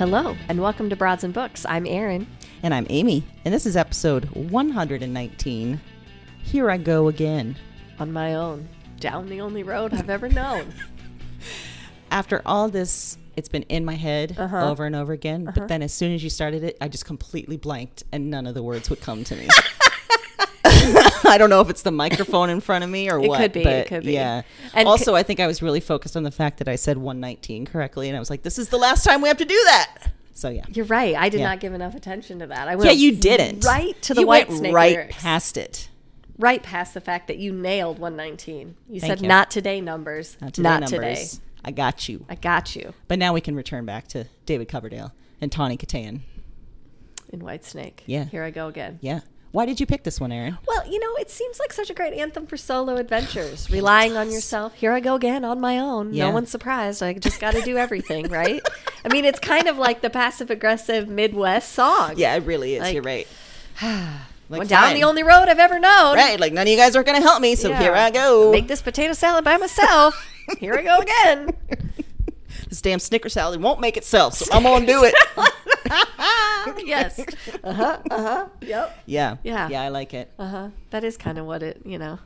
Hello, and welcome to Broads and Books. I'm Erin. And I'm Amy, and this is episode 119. Here I go again. On my own, down the only road I've ever known. After all this, it's been in my head Uh-huh. over and over again, but then as soon as you started it, I just completely blanked and none of the words would come to me. I don't know if it's the microphone in front of me or It what. could be, But it could be. Yeah. And also, I think I was really focused on the fact that I said 119 correctly, and I was like, "This is the last time we have to do that." So yeah. You're right. I did Yeah. not give enough attention to that. I went Yeah, you didn't. right to the you white went snake right lyrics. past it. right past the fact that you nailed 119. You Thank said you. not today numbers. Not today not numbers. today. I got you. I got you But now we can return back to David Coverdale and Tawny Kitaen. in Whitesnake. Yeah. Here I go again. Yeah. Why did you pick this one, Erin? Well, you know, it seems like such a great anthem for solo adventures. Relying on yourself. Here I go again on my own. Yeah. No one's surprised. I just got to do everything, right? I mean, it's kind of like the passive aggressive Midwest song. Yeah, it really is. Like- You're right. Like, Went down fine. the only road I've ever known. Right, like none of you guys are going to help me, so Yeah. here I go. Make this potato salad by myself. Here I go again. this damn Snicker salad won't make itself, so I'm going to do it. yes. Uh huh. Uh huh. Yep. yeah. Yeah. Yeah, I like it. Uh huh. That is kind of what it, you know.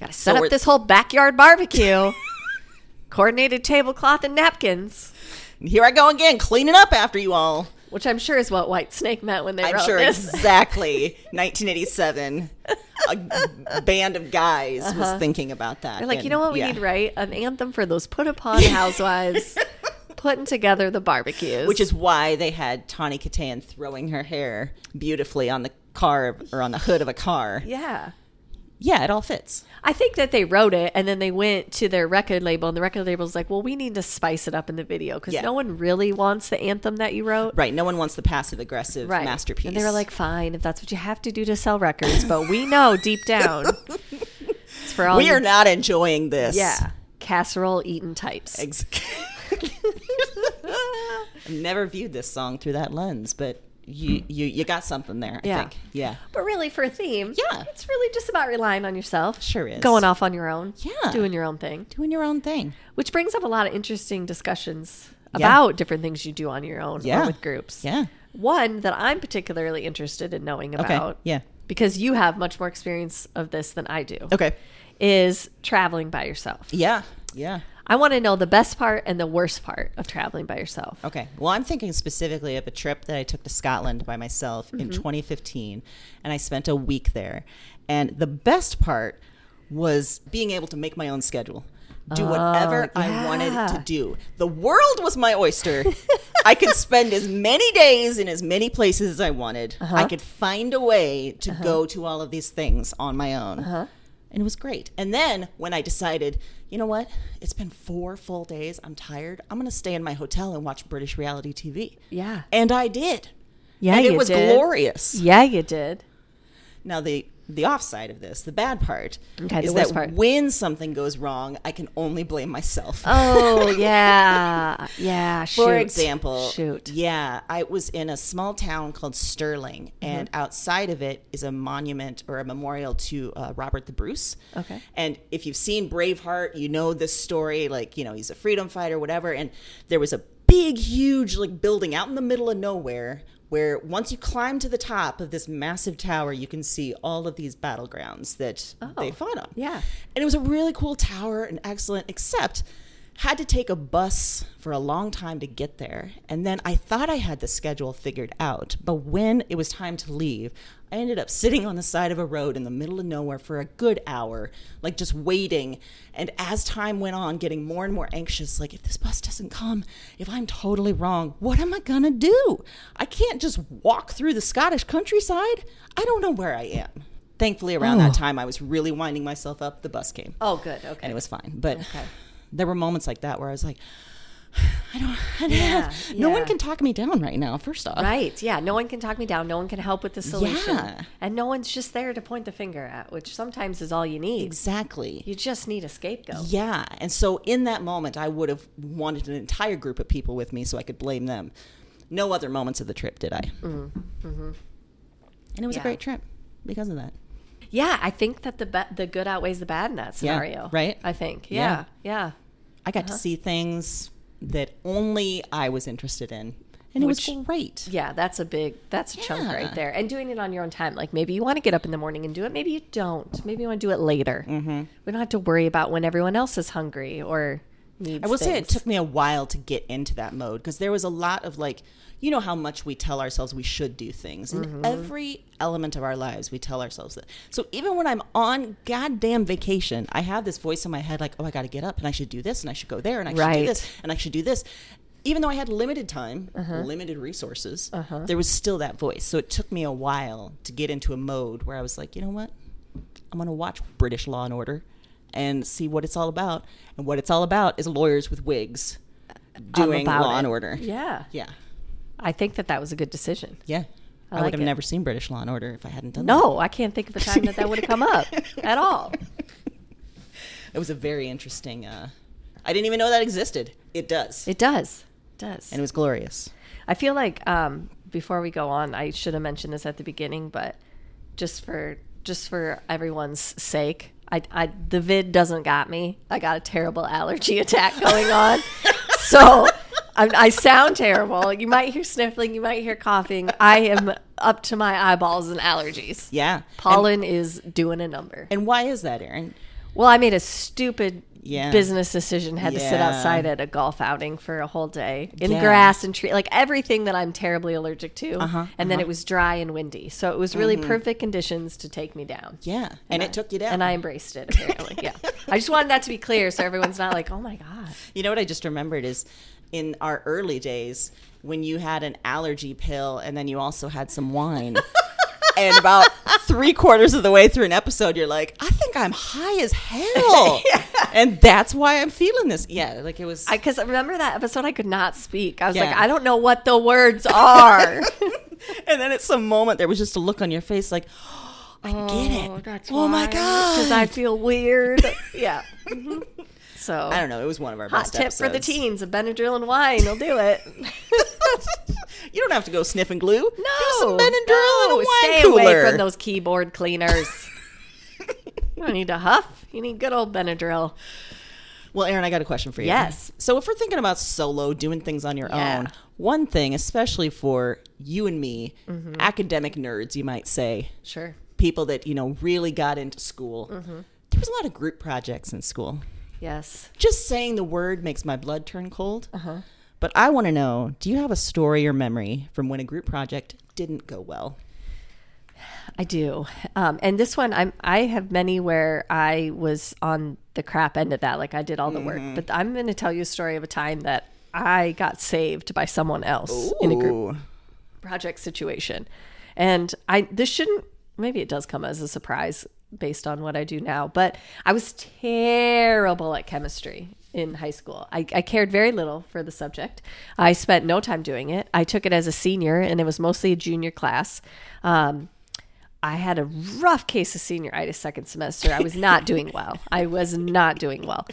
Got to So set up this whole backyard barbecue. Coordinated tablecloth and napkins, Here I go again, cleaning up after you all. which I'm sure is what Whitesnake meant when they I'm wrote sure this. exactly 1987. A band of guys was thinking about that. Uh-huh. They're like, you know what we yeah. need to write? An anthem for those put upon housewives putting together the barbecues. Which is why they had Tawny Kitaen throwing her hair beautifully on the car or on the hood of a car. yeah. Yeah, it all fits. I think that they wrote it and then they went to their record label and the record label's like, well, we need to spice it up in the video because Yeah. no one really wants the anthem that you wrote. Right. No one wants the passive aggressive Right. masterpiece. And they were like, fine, if that's what you have to do to sell records. But we know deep down it's for all we you- are not enjoying this. Yeah. Casserole eaten types. Ex- I've never viewed this song through that lens, but you you, you got something there, I Yeah. think. Yeah. But really, for a theme, Yeah. it's really just about relying on yourself. Sure is. Going off on your own. Yeah. Doing your own thing. Doing your own thing. Which brings up a lot of interesting discussions Yeah. about different things you do on your own Yeah. or with groups. Yeah. One that I'm particularly interested in knowing Okay. about, Yeah. because you have much more experience of this than I do, Okay. is traveling by yourself. Yeah. Yeah. I want to know the best part and the worst part of traveling by yourself. Okay. Well, I'm thinking specifically of a trip that I took to Scotland by myself Mm-hmm. in 2015, and I spent a week there. And the best part was being able to make my own schedule. do oh, whatever I wanted to do. The world was my oyster. I could spend as many days in as many places as I wanted. I uh-huh. could find a way to uh-huh. go to all of these things on my own. Uh-huh. And it was great. And then when I decided, you know what? It's been four full days. I'm tired. I'm going to stay in my hotel and watch British reality TV. Yeah. And I did. Yeah, and it was did. glorious. Yeah, you did. Now the the offside of this, the bad part, Okay, is that part. when something goes wrong, I can only blame myself. Oh yeah, yeah. Shoot. For example, shoot. Yeah, I was in a small town called Stirling, Mm-hmm. and outside of it is a monument or a memorial to uh, Robert the Bruce. Okay. And if you've seen Braveheart, you know this story. Like, you know, he's a freedom fighter, whatever. And there was a big, huge, like, building out in the middle of nowhere where once you climb to the top of this massive tower, you can see all of these battlegrounds that they oh, fought on. Oh, yeah. And it was a really cool tower and excellent, except had to take a bus for a long time to get there. And then I thought I had the schedule figured out, but when it was time to leave, I ended up sitting on the side of a road in the middle of nowhere for a good hour, like just waiting. And as time went on, getting more and more anxious, like if this bus doesn't come, if I'm totally wrong, what am I gonna do? I can't just walk through the Scottish countryside. I don't know where I am. Thankfully, around that oh. time, I was really winding myself up. The bus came Oh, good. Okay. and it was fine. But there were moments like that where I was like, I don't, I don't Yeah, no one can talk me down right now. First off, Right. Yeah. No one can talk me down. No one can help with the solution. Yeah. And no one's just there to point the finger at, which sometimes is all you need. exactly. You just need a scapegoat. Yeah, and so in that moment, I would have wanted an entire group of people with me so I could blame them. No other moments of the trip did I. Mm, mm-hmm. And it was Yeah. a great trip because of that. Yeah, I think that the be- the good outweighs the bad in that scenario. right? I think. Yeah. Yeah. Yeah. I got to see things that only I was interested in, and it was great. Yeah, that's a big that's a chunk right there. And doing it on your own time. Like maybe you want to get up in the morning and do it, maybe you don't. Maybe you want to do it later. Mm-hmm. We don't have to worry about when everyone else is hungry or I will say it took me a while to get into that mode because there was a lot of like, you know how much we tell ourselves we should do things. In Mm-hmm. every element of our lives, we tell ourselves that. So even when I'm on goddamn vacation, I have this voice in my head like, oh, I got to get up and I should do this and I should go there and I should Right. do this and I should do this. Even though I had limited time, Uh-huh. limited resources, there was still that voice. So it took me a while to get into a mode where I was like, you know what? I'm going to watch British Law and Order and see what it's all about. And what it's all about is lawyers with wigs doing Law it. and Order. Yeah. Yeah. I think that that was a good decision. Yeah. I I, like would have it. never seen British Law and Order if I hadn't done that. No, I can't think of a time that that would have come up at all. It was a very interesting. Uh, I didn't even know that existed. It does. It does. It does. and it was glorious. I feel like um, before we go on, I should have mentioned this at the beginning, but just for just for everyone's sake, I, I the vid doesn't got me. I got a terrible allergy attack going on, so I, I sound terrible. You might hear sniffling, you might hear coughing. I am up to my eyeballs in allergies. Yeah. Pollen is doing a number. And, and why is that, Erin? Well, I made a stupid Yeah. business decision. Had to sit outside at a golf outing for a whole day in Yeah. grass and tree, like everything that I'm terribly allergic to. Uh-huh, and then it was dry and windy, so it was really perfect conditions to take me down. Yeah. And, it took you down. And I embraced it. Apparently, yeah. I just wanted that to be clear, so everyone's not like, "Oh my god." You know what I just remembered is in our early days when you had an allergy pill and then you also had some wine. and about three quarters of the way through an episode, you're like, I think I'm high as hell. And that's why I'm feeling this. Yeah, like it was. Because remember that episode, I could not speak. I was like, I don't know what the words are. and then at some moment, there was just a look on your face like, I get it. that's oh my God. Because I feel weird. yeah. Mhm. So I don't know. It was one of our Hot best tip for the teens: a Benadryl and wine will do it. You don't have to go sniffing glue. No, Do some Benadryl and a no, stay cooler. away from those keyboard cleaners. you don't need to huff. You need good old Benadryl. Well, Erin, I got a question for you. Yes. So if we're thinking about solo, doing things on your Yeah. own, one thing, especially for you and me, Mm-hmm. academic nerds, you might say, Sure. people that, you know, really got into school, Mm-hmm. there was a lot of group projects in school. Yes. Just saying the word makes my blood turn cold. Uh-huh. But I want to know do you have a story or memory from when a group project didn't go well? I do. Um, and this one, I'm I have many where I was on the crap end of that. Like I did all the work. But I'm going to tell you a story of a time that I got saved by someone else in a group project situation. And I this shouldn't maybe it does come as a surprise based on what I do now, but I was terrible at chemistry in high school. I, I cared very little for the subject. I spent no time doing it. I took it as a senior and it was mostly a junior class. Um, I had a rough case of senioritis second semester. I was not doing well. I was not doing well.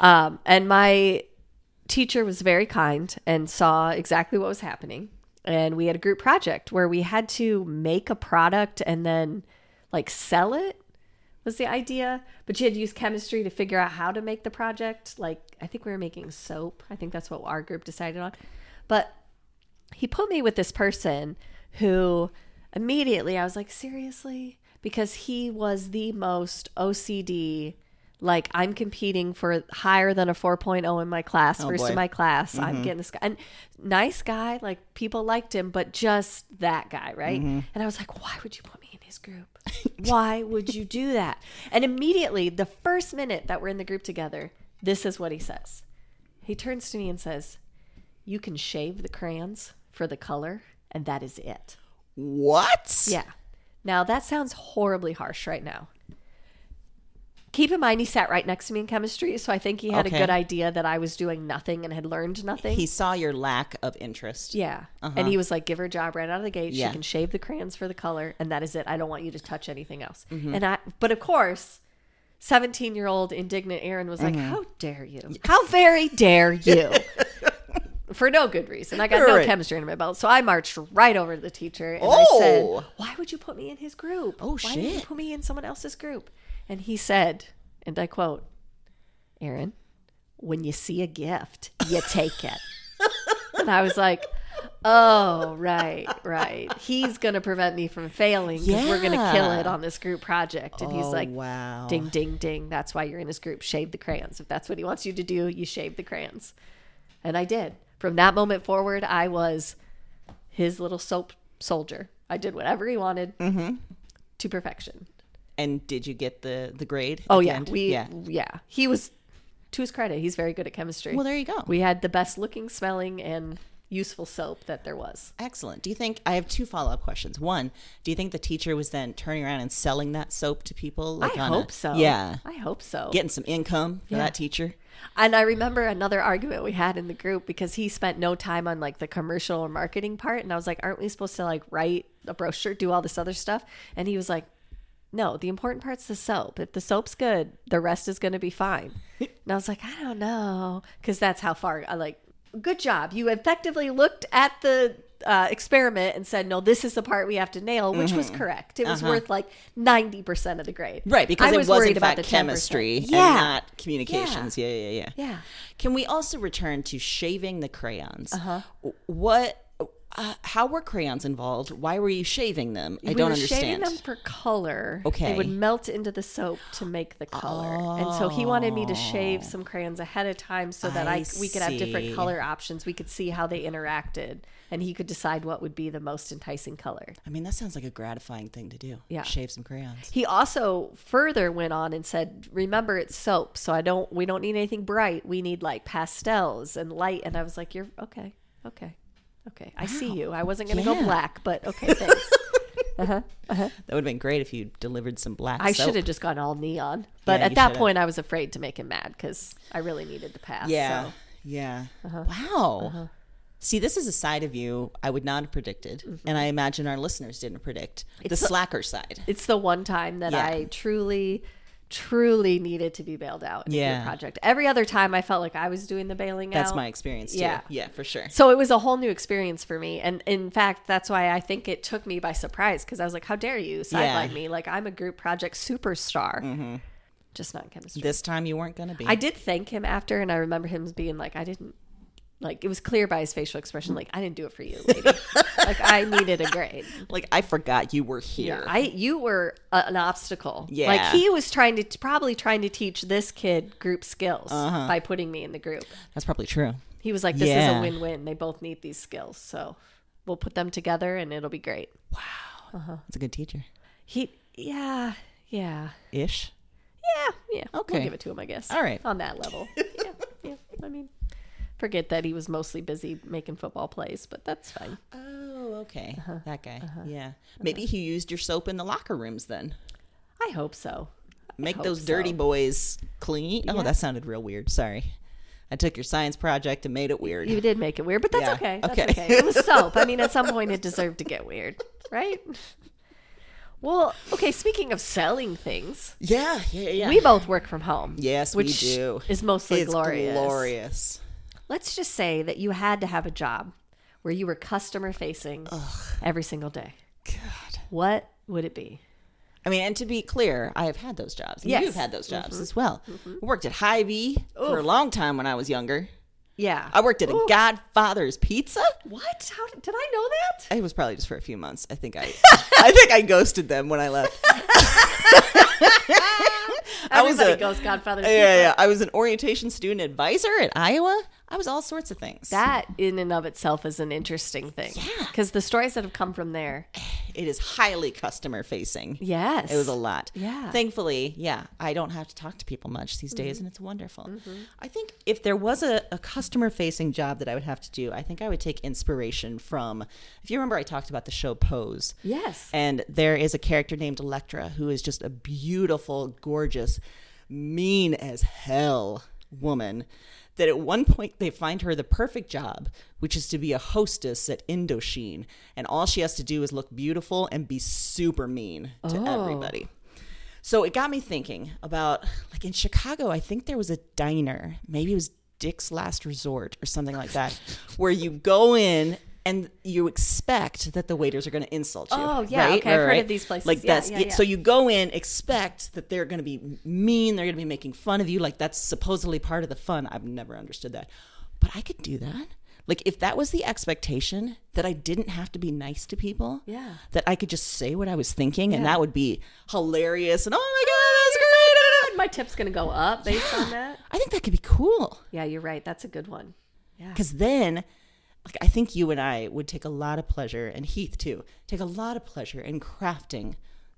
Um, and my teacher was very kind and saw exactly what was happening. And we had a group project where we had to make a product and then like sell it was the idea. But you had to use chemistry to figure out how to make the project. Like I think we were making soap. I think that's what our group decided on. But he put me with this person who immediately I was like, seriously? Because he was the most OCD. Like I'm competing for higher than a 4.0 in my class, oh, first boy. in my class. I'm mm-hmm. getting this guy, and nice guy. Like people liked him, but just that guy, right? Mm-hmm. And I was like, why would you put me in his group? why would you do that? And immediately, the first minute that we're in the group together, this is what he says. He turns to me and says, "You can shave the crayons for the color, and that is it." What? Yeah. Now that sounds horribly harsh right now. Keep in mind, he sat right next to me in chemistry, so I think he had Okay. a good idea that I was doing nothing and had learned nothing. He saw your lack of interest. yeah. And he was like, give her a job right out of the gate. Yeah. She can shave the crayons for the color, and that is it. I don't want you to touch anything else. Mm-hmm. And I, but of course, 17 year old indignant Erin was like, Mm-hmm. how dare you? How very dare you? for no good reason. I got no chemistry in my belt. So I marched right over to the teacher and I said, Oh. Why would you put me in his group? Oh, Why didn't you put me in someone else's group? And he said, and I quote, Erin, when you see a gift, you take it. and I was like, Oh, right, right. He's going to prevent me from failing because we're going to kill it on this group project. And he's Oh, like, wow. Ding, ding, ding. That's why you're in his group. Shave the crayons. If that's what he wants you to do, you shave the crayons. And I did. From that moment forward, I was his little soap soldier. I did whatever he wanted Mm-hmm. to perfection. And did you get the the grade? Oh yeah, end? we yeah. yeah. He was to his credit, he's very good at chemistry. Well, there you go. We had the best looking, smelling, and useful soap that there was. Excellent. Do you think I have two follow up questions? One, do you think the teacher was then turning around and selling that soap to people? I on a- hope so. Yeah, I hope so. getting some income for Yeah. that teacher. And I remember another argument we had in the group because he spent no time on like the commercial or marketing part. And I was like, aren't we supposed to like write a brochure, do all this other stuff? And he was like, no, the important part's the soap. If the soap's good, the rest is going to be fine. and I was like, I don't know. Because that's how far I like, good job. You effectively looked at the uh, experiment and said, no, this is the part we have to nail, which was correct. It was worth like 90% of the grade. Right, because I it was was worried in about fact the 10%. chemistry Yeah. and not communications. Yeah, yeah, yeah. Yeah. Can we also return to shaving the crayons? Uh-huh. What? Uh, how were crayons involved? Why were you shaving them? I we don't were understand. shaving them for color. Okay. They would melt into the soap to make the color. And so he wanted me to shave some crayons ahead of time so that I, I we could have different color options. We could see how they interacted and he could decide what would be the most enticing color. I mean, that sounds like a gratifying thing to do. Yeah. shave some crayons. He also further went on and said, "Remember, it's soap, so I don't. We don't need anything bright. We need like pastels and light." And I was like, "You're okay, okay, okay. I see you. I wasn't gonna go black, but okay, thanks." That would have been great if you delivered some black. I should have just gone all neon. But Yeah, at that should've. point, I was afraid to make him mad because I really needed to pass. Yeah. so. Yeah. Uh-huh. Wow. See, this is a side of you I would not have predicted, and I imagine our listeners didn't predict the Mm-hmm. It's the- slacker side. It's the one time that Yeah. I truly, truly needed to be bailed out in Yeah. project. Every other time, I felt like I was doing the bailing That's out. That's my experience too. Yeah. Yeah, for sure. So it was a whole new experience for me. And in fact, that's why I think it took me by surprise because I was like, how dare you sideline me? Like, I'm a group project superstar. Mm-hmm. Just not in chemistry. This time you weren't going to be. I did thank him after, and I remember him being like, I didn't. Like it was clear by his facial expression, like I didn't do it for you, lady. like I needed a grade. like I forgot you were here. I you were a, an obstacle. Yeah. Like he was trying to probably trying to teach this kid group skills Uh-huh. by putting me in the group. That's probably true. He was like, "This is a win-win. They both need these skills, so we'll put them together, and it'll be great." Wow. That's a good teacher. He, yeah, yeah, Ish. yeah, yeah. Okay. We'll give it to him, I guess. All right. On that level. yeah, yeah. I mean, forget that he was mostly busy making football plays, but that's fine. Oh, okay. Uh-huh. That guy. Yeah. Maybe he used your soap in the locker rooms then. I hope so. Make hope those dirty so. boys clean. Oh, Yeah. that sounded real weird. Sorry. I took your science project and made it weird. You did make it weird, but that's Yeah, okay. That's okay. okay. It was soap. I mean, at some point, it deserved to get weird, right? Well, okay. Speaking of selling things, yeah, yeah, yeah. we both work from home. yes, we which do. Is mostly it's glorious. glorious. Let's just say that you had to have a job where you were customer facing every single day. God. What would it be? I mean, and to be clear, I have had those jobs. And Yes. You've had those jobs mm-hmm. as well. I worked at Hy-Vee for a long time when I was younger. Yeah. I worked at a Godfather's Pizza. What? How did, did I know that? It was probably just for a few months. I think I, I think I ghosted them when I left. I was a goes Godfather's yeah, Pizza. yeah. I was an orientation student advisor at Iowa. I was all sorts of things. That in and of itself is an interesting thing. Yeah. Because the stories that have come from there. it is highly customer facing. Yes. It was a lot. Yeah. Mm-hmm. Thankfully, yeah, I don't have to talk to people much these days, and it's wonderful. I think if there was a, a customer facing job that I would have to do, I think I would take inspiration from. If you remember, I talked about the show Pose. Yes. And there is a character named Electra who is just a beautiful, gorgeous, mean as hell woman. That at one point they find her the perfect job, which is to be a hostess at Indochine. And all she has to do is look beautiful and be super mean to oh. everybody. So it got me thinking about like in Chicago, I think there was a diner, maybe it was Dick's Last Resort or something like that, where you go in and you expect that the waiters are going to insult you. Oh, yeah, right? okay, I've Right, heard right. of these places. Like Yeah, that's yeah, yeah. so you go in expect that they're going to be mean, they're going to be making fun of you, like that's supposedly part of the fun. I've never understood that, but I could do that. Like if that was the expectation that I didn't have to be nice to people, Yeah. that I could just say what I was thinking, and that would be hilarious. And oh my god, that's great! My tip's going to go up based on that. I think that could be cool Yeah, you're right. That's a good one. Yeah. because then, like, I think you and I would take a lot of pleasure, and Heath too, take a lot of pleasure in crafting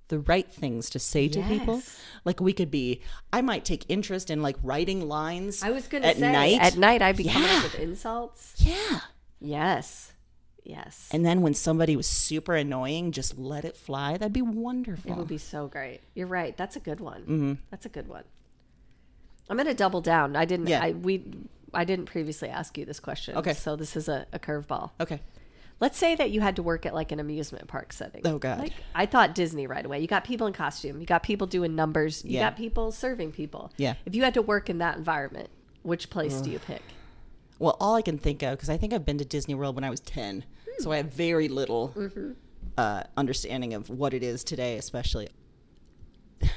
the right things to say to people. Like we could be, I might take interest in like writing lines. I was going to at say night. at night I'd be coming up with insults. yeah. Yes. Yes. And then when somebody was super annoying, just let it fly. That'd be wonderful. It would be so great. You're right. That's a good one. Mm-hmm. That's a good one. I'm going to double down. I didn't. Yeah. I we. I didn't previously ask you this question. Okay. So this is a, a curveball. okay. Let's say that you had to work at like an amusement park setting. Oh, God. Like I thought Disney right away. You got people in costume. You got people doing numbers. You Yeah. got people serving people. Yeah. If you had to work in that environment, which place do you pick? Well, all I can think of, because I think I've been to Disney World when I was 10, so I have very little uh, understanding of what it is today, especially.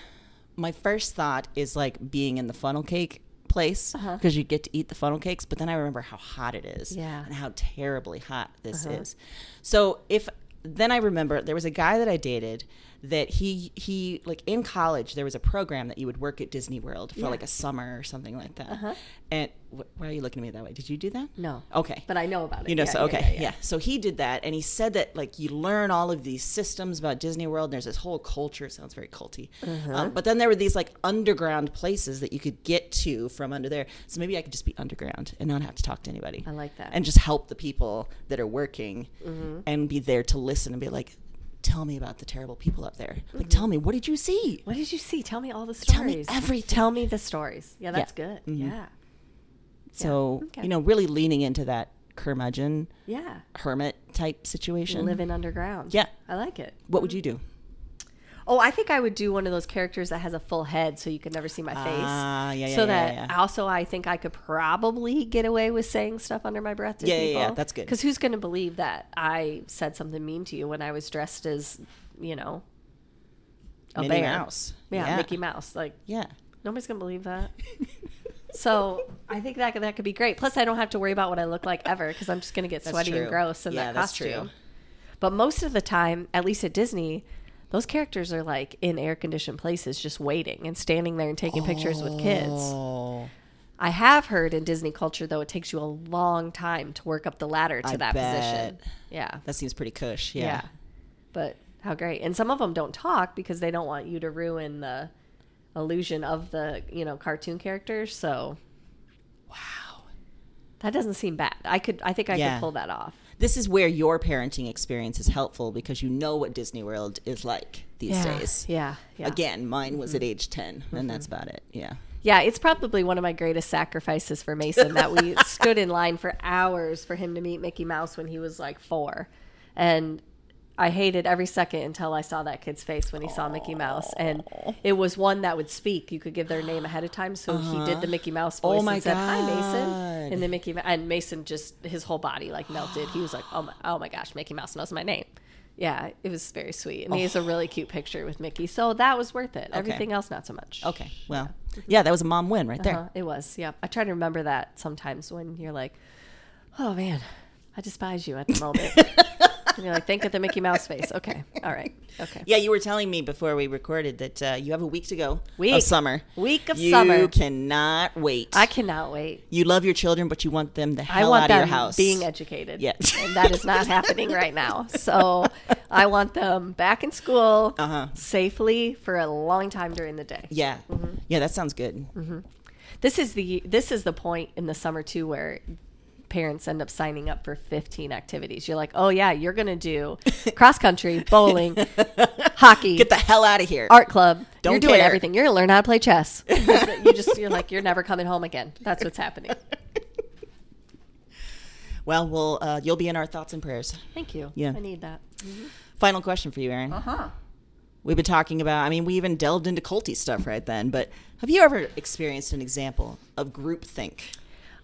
My first thought is like being in the funnel cake place uh-huh. because you get to eat the funnel cakes, but then I remember how hot it is Yeah. and how terribly hot this uh-huh. is. So if then I remember there was a guy that I dated that he he like in college there was a program that you would work at Disney World for like a summer or something like that. And wh- why are you looking at me that way? Did you do that? No. Okay. But I know about it. You know, Yeah, so yeah, okay, yeah, yeah, yeah. So he did that, and he said that like you learn all of these systems about Disney World. And there's this whole culture. It sounds very culty. Uh-huh. Um, but then there were these like underground places that you could get to from under there. So maybe I could just be underground and not have to talk to anybody. I like that. And just help the people that are working, Mm-hmm. and be there to listen and be like, tell me about the terrible people up there. Like, tell me what did you see? What did you see? Tell me all the Tell me stories. everything. Tell me the stories. Yeah, that's Yeah. Mm-hmm. good. Yeah. So okay. you know, really leaning into that curmudgeon Yeah. hermit type situation. Living underground. Yeah. I like it. What would you do? Oh, I think I would do one of those characters that has a full head so you could never see my face. Ah, yeah, yeah, So yeah, that yeah, yeah. also I think I could probably get away with saying stuff under my breath to Yeah, yeah, people. yeah, that's good. Because who's going to believe that I said something mean to you when I was dressed as, you know, a Minnie bear? Mouse. Yeah, Yeah. Mickey Mouse. Like Yeah. nobody's going to believe that. so I think that could, that could be great. Plus, I don't have to worry about what I look like ever because I'm just going to get That's sweaty and gross in Yeah, that that's costume. true. But most of the time, at least at Disney, those characters are like in air conditioned places just waiting and standing there and taking pictures with kids. Oh, I have heard in Disney culture, though, it takes you a long time to work up the ladder to I that bet. position. Yeah. that seems pretty cush. yeah. Yeah. But How great. And some of them don't talk because they don't want you to ruin the illusion of the, you know, cartoon characters. So, Wow. that doesn't seem bad. I could I think I Yeah. could pull that off. This is where your parenting experience is helpful because you know what Disney World is like these days. Yeah. Yeah. Again, mine was at mm-hmm. age 10, and mm-hmm. that's about it. Yeah. Yeah, it's probably one of my greatest sacrifices for Mason that we stood in line for hours for him to meet Mickey Mouse when he was like four. And I hated every second until I saw that kid's face when he saw Mickey Mouse. And it was one that would speak. You could give their name ahead of time. So he did the Mickey Mouse voice Oh my and said, Hi, Mason. And then Mickey, and Mason just, his whole body like melted. He was like, oh my, oh my gosh, Mickey Mouse knows my name. Yeah, it was very sweet. And he has a really cute picture with Mickey. So that was worth it. Everything else, not so much. Okay. Well, yeah, that was a mom win right there. Uh-huh, it was. Yeah. I try to remember that sometimes when you're like, oh man, I despise you at the moment. and you're like, think of the Mickey Mouse face. Okay. All right. Okay. Yeah, you were telling me before we recorded that uh, you have a week to go Week. of summer. Week of you summer. You cannot wait. I cannot wait. you love your children, but you want them the I hell want out of your house. being educated. Yes. And that is not happening right now. So I want them back in school Uh-huh. safely for a long time during the day. yeah. Mm-hmm. Yeah, that sounds good. This is the this is the point in the summer too where parents end up signing up for 15 activities. You're like, "Oh yeah, you're going to do cross country, bowling, hockey, Get the hell out of here. art club. Don't you're doing care. everything. You're going to learn how to play chess." you just you're like, "You're never coming home again." That's what's happening. Well, we'll uh, you'll be in our thoughts and prayers. Thank you. Yeah. I need that. Final question for you, Erin. Uh Uh-huh. huh. We've been talking about. I mean, we even delved into culty stuff right then. But have you ever experienced an example of groupthink?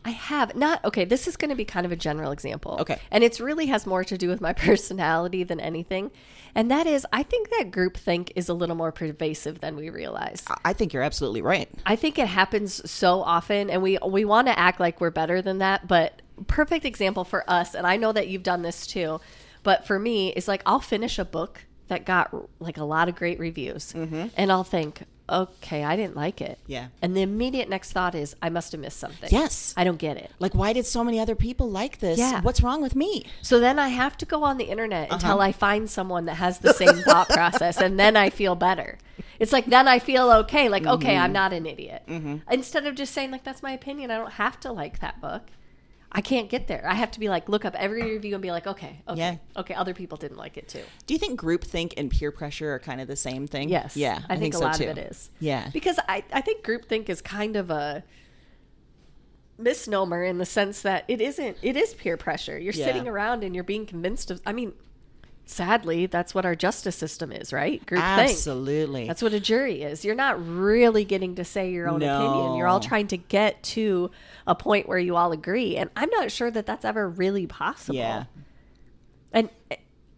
I have not. Okay, this is going to be kind of a general example. Okay. and it's really has more to do with my personality than anything, and that is, I think that groupthink is a little more pervasive than we realize. I think you're absolutely right. I think it happens so often, and we we want to act like we're better than that. But perfect example for us, and I know that you've done this too. But for me, it's like I'll finish a book that got like a lot of great reviews, mm-hmm. and I'll think, okay, I didn't like it. Mm-hmm. Yeah. And the immediate next thought is, I must have missed something. Yes. I don't get it. Like, why did so many other people like this? Yeah. What's wrong with me? So then I have to go on the internet Uh-huh. until I find someone that has the same thought process, and then I feel better. It's like then I feel okay. Like okay, Mm-hmm. I'm not an idiot. Instead of just saying like that's my opinion, I don't have to like that book. I can't get there. I have to be like look up every review and be like okay, okay, Yeah. okay. Other people didn't like it too. Do you think groupthink and peer pressure are kind of the same thing? Yes. Yeah, I, think, a so lot too. of it is. Yeah. Because I, I think groupthink is kind of a misnomer in the sense that it isn't it is peer pressure. You're Yeah. sitting around and you're being convinced of I mean, sadly, that's what our justice system is, right? Groupthink. Absolutely. That's what a jury is. You're not really getting to say your own opinion. You're all trying to get to a point where you all agree. And I'm not sure that that's ever really possible. yeah. And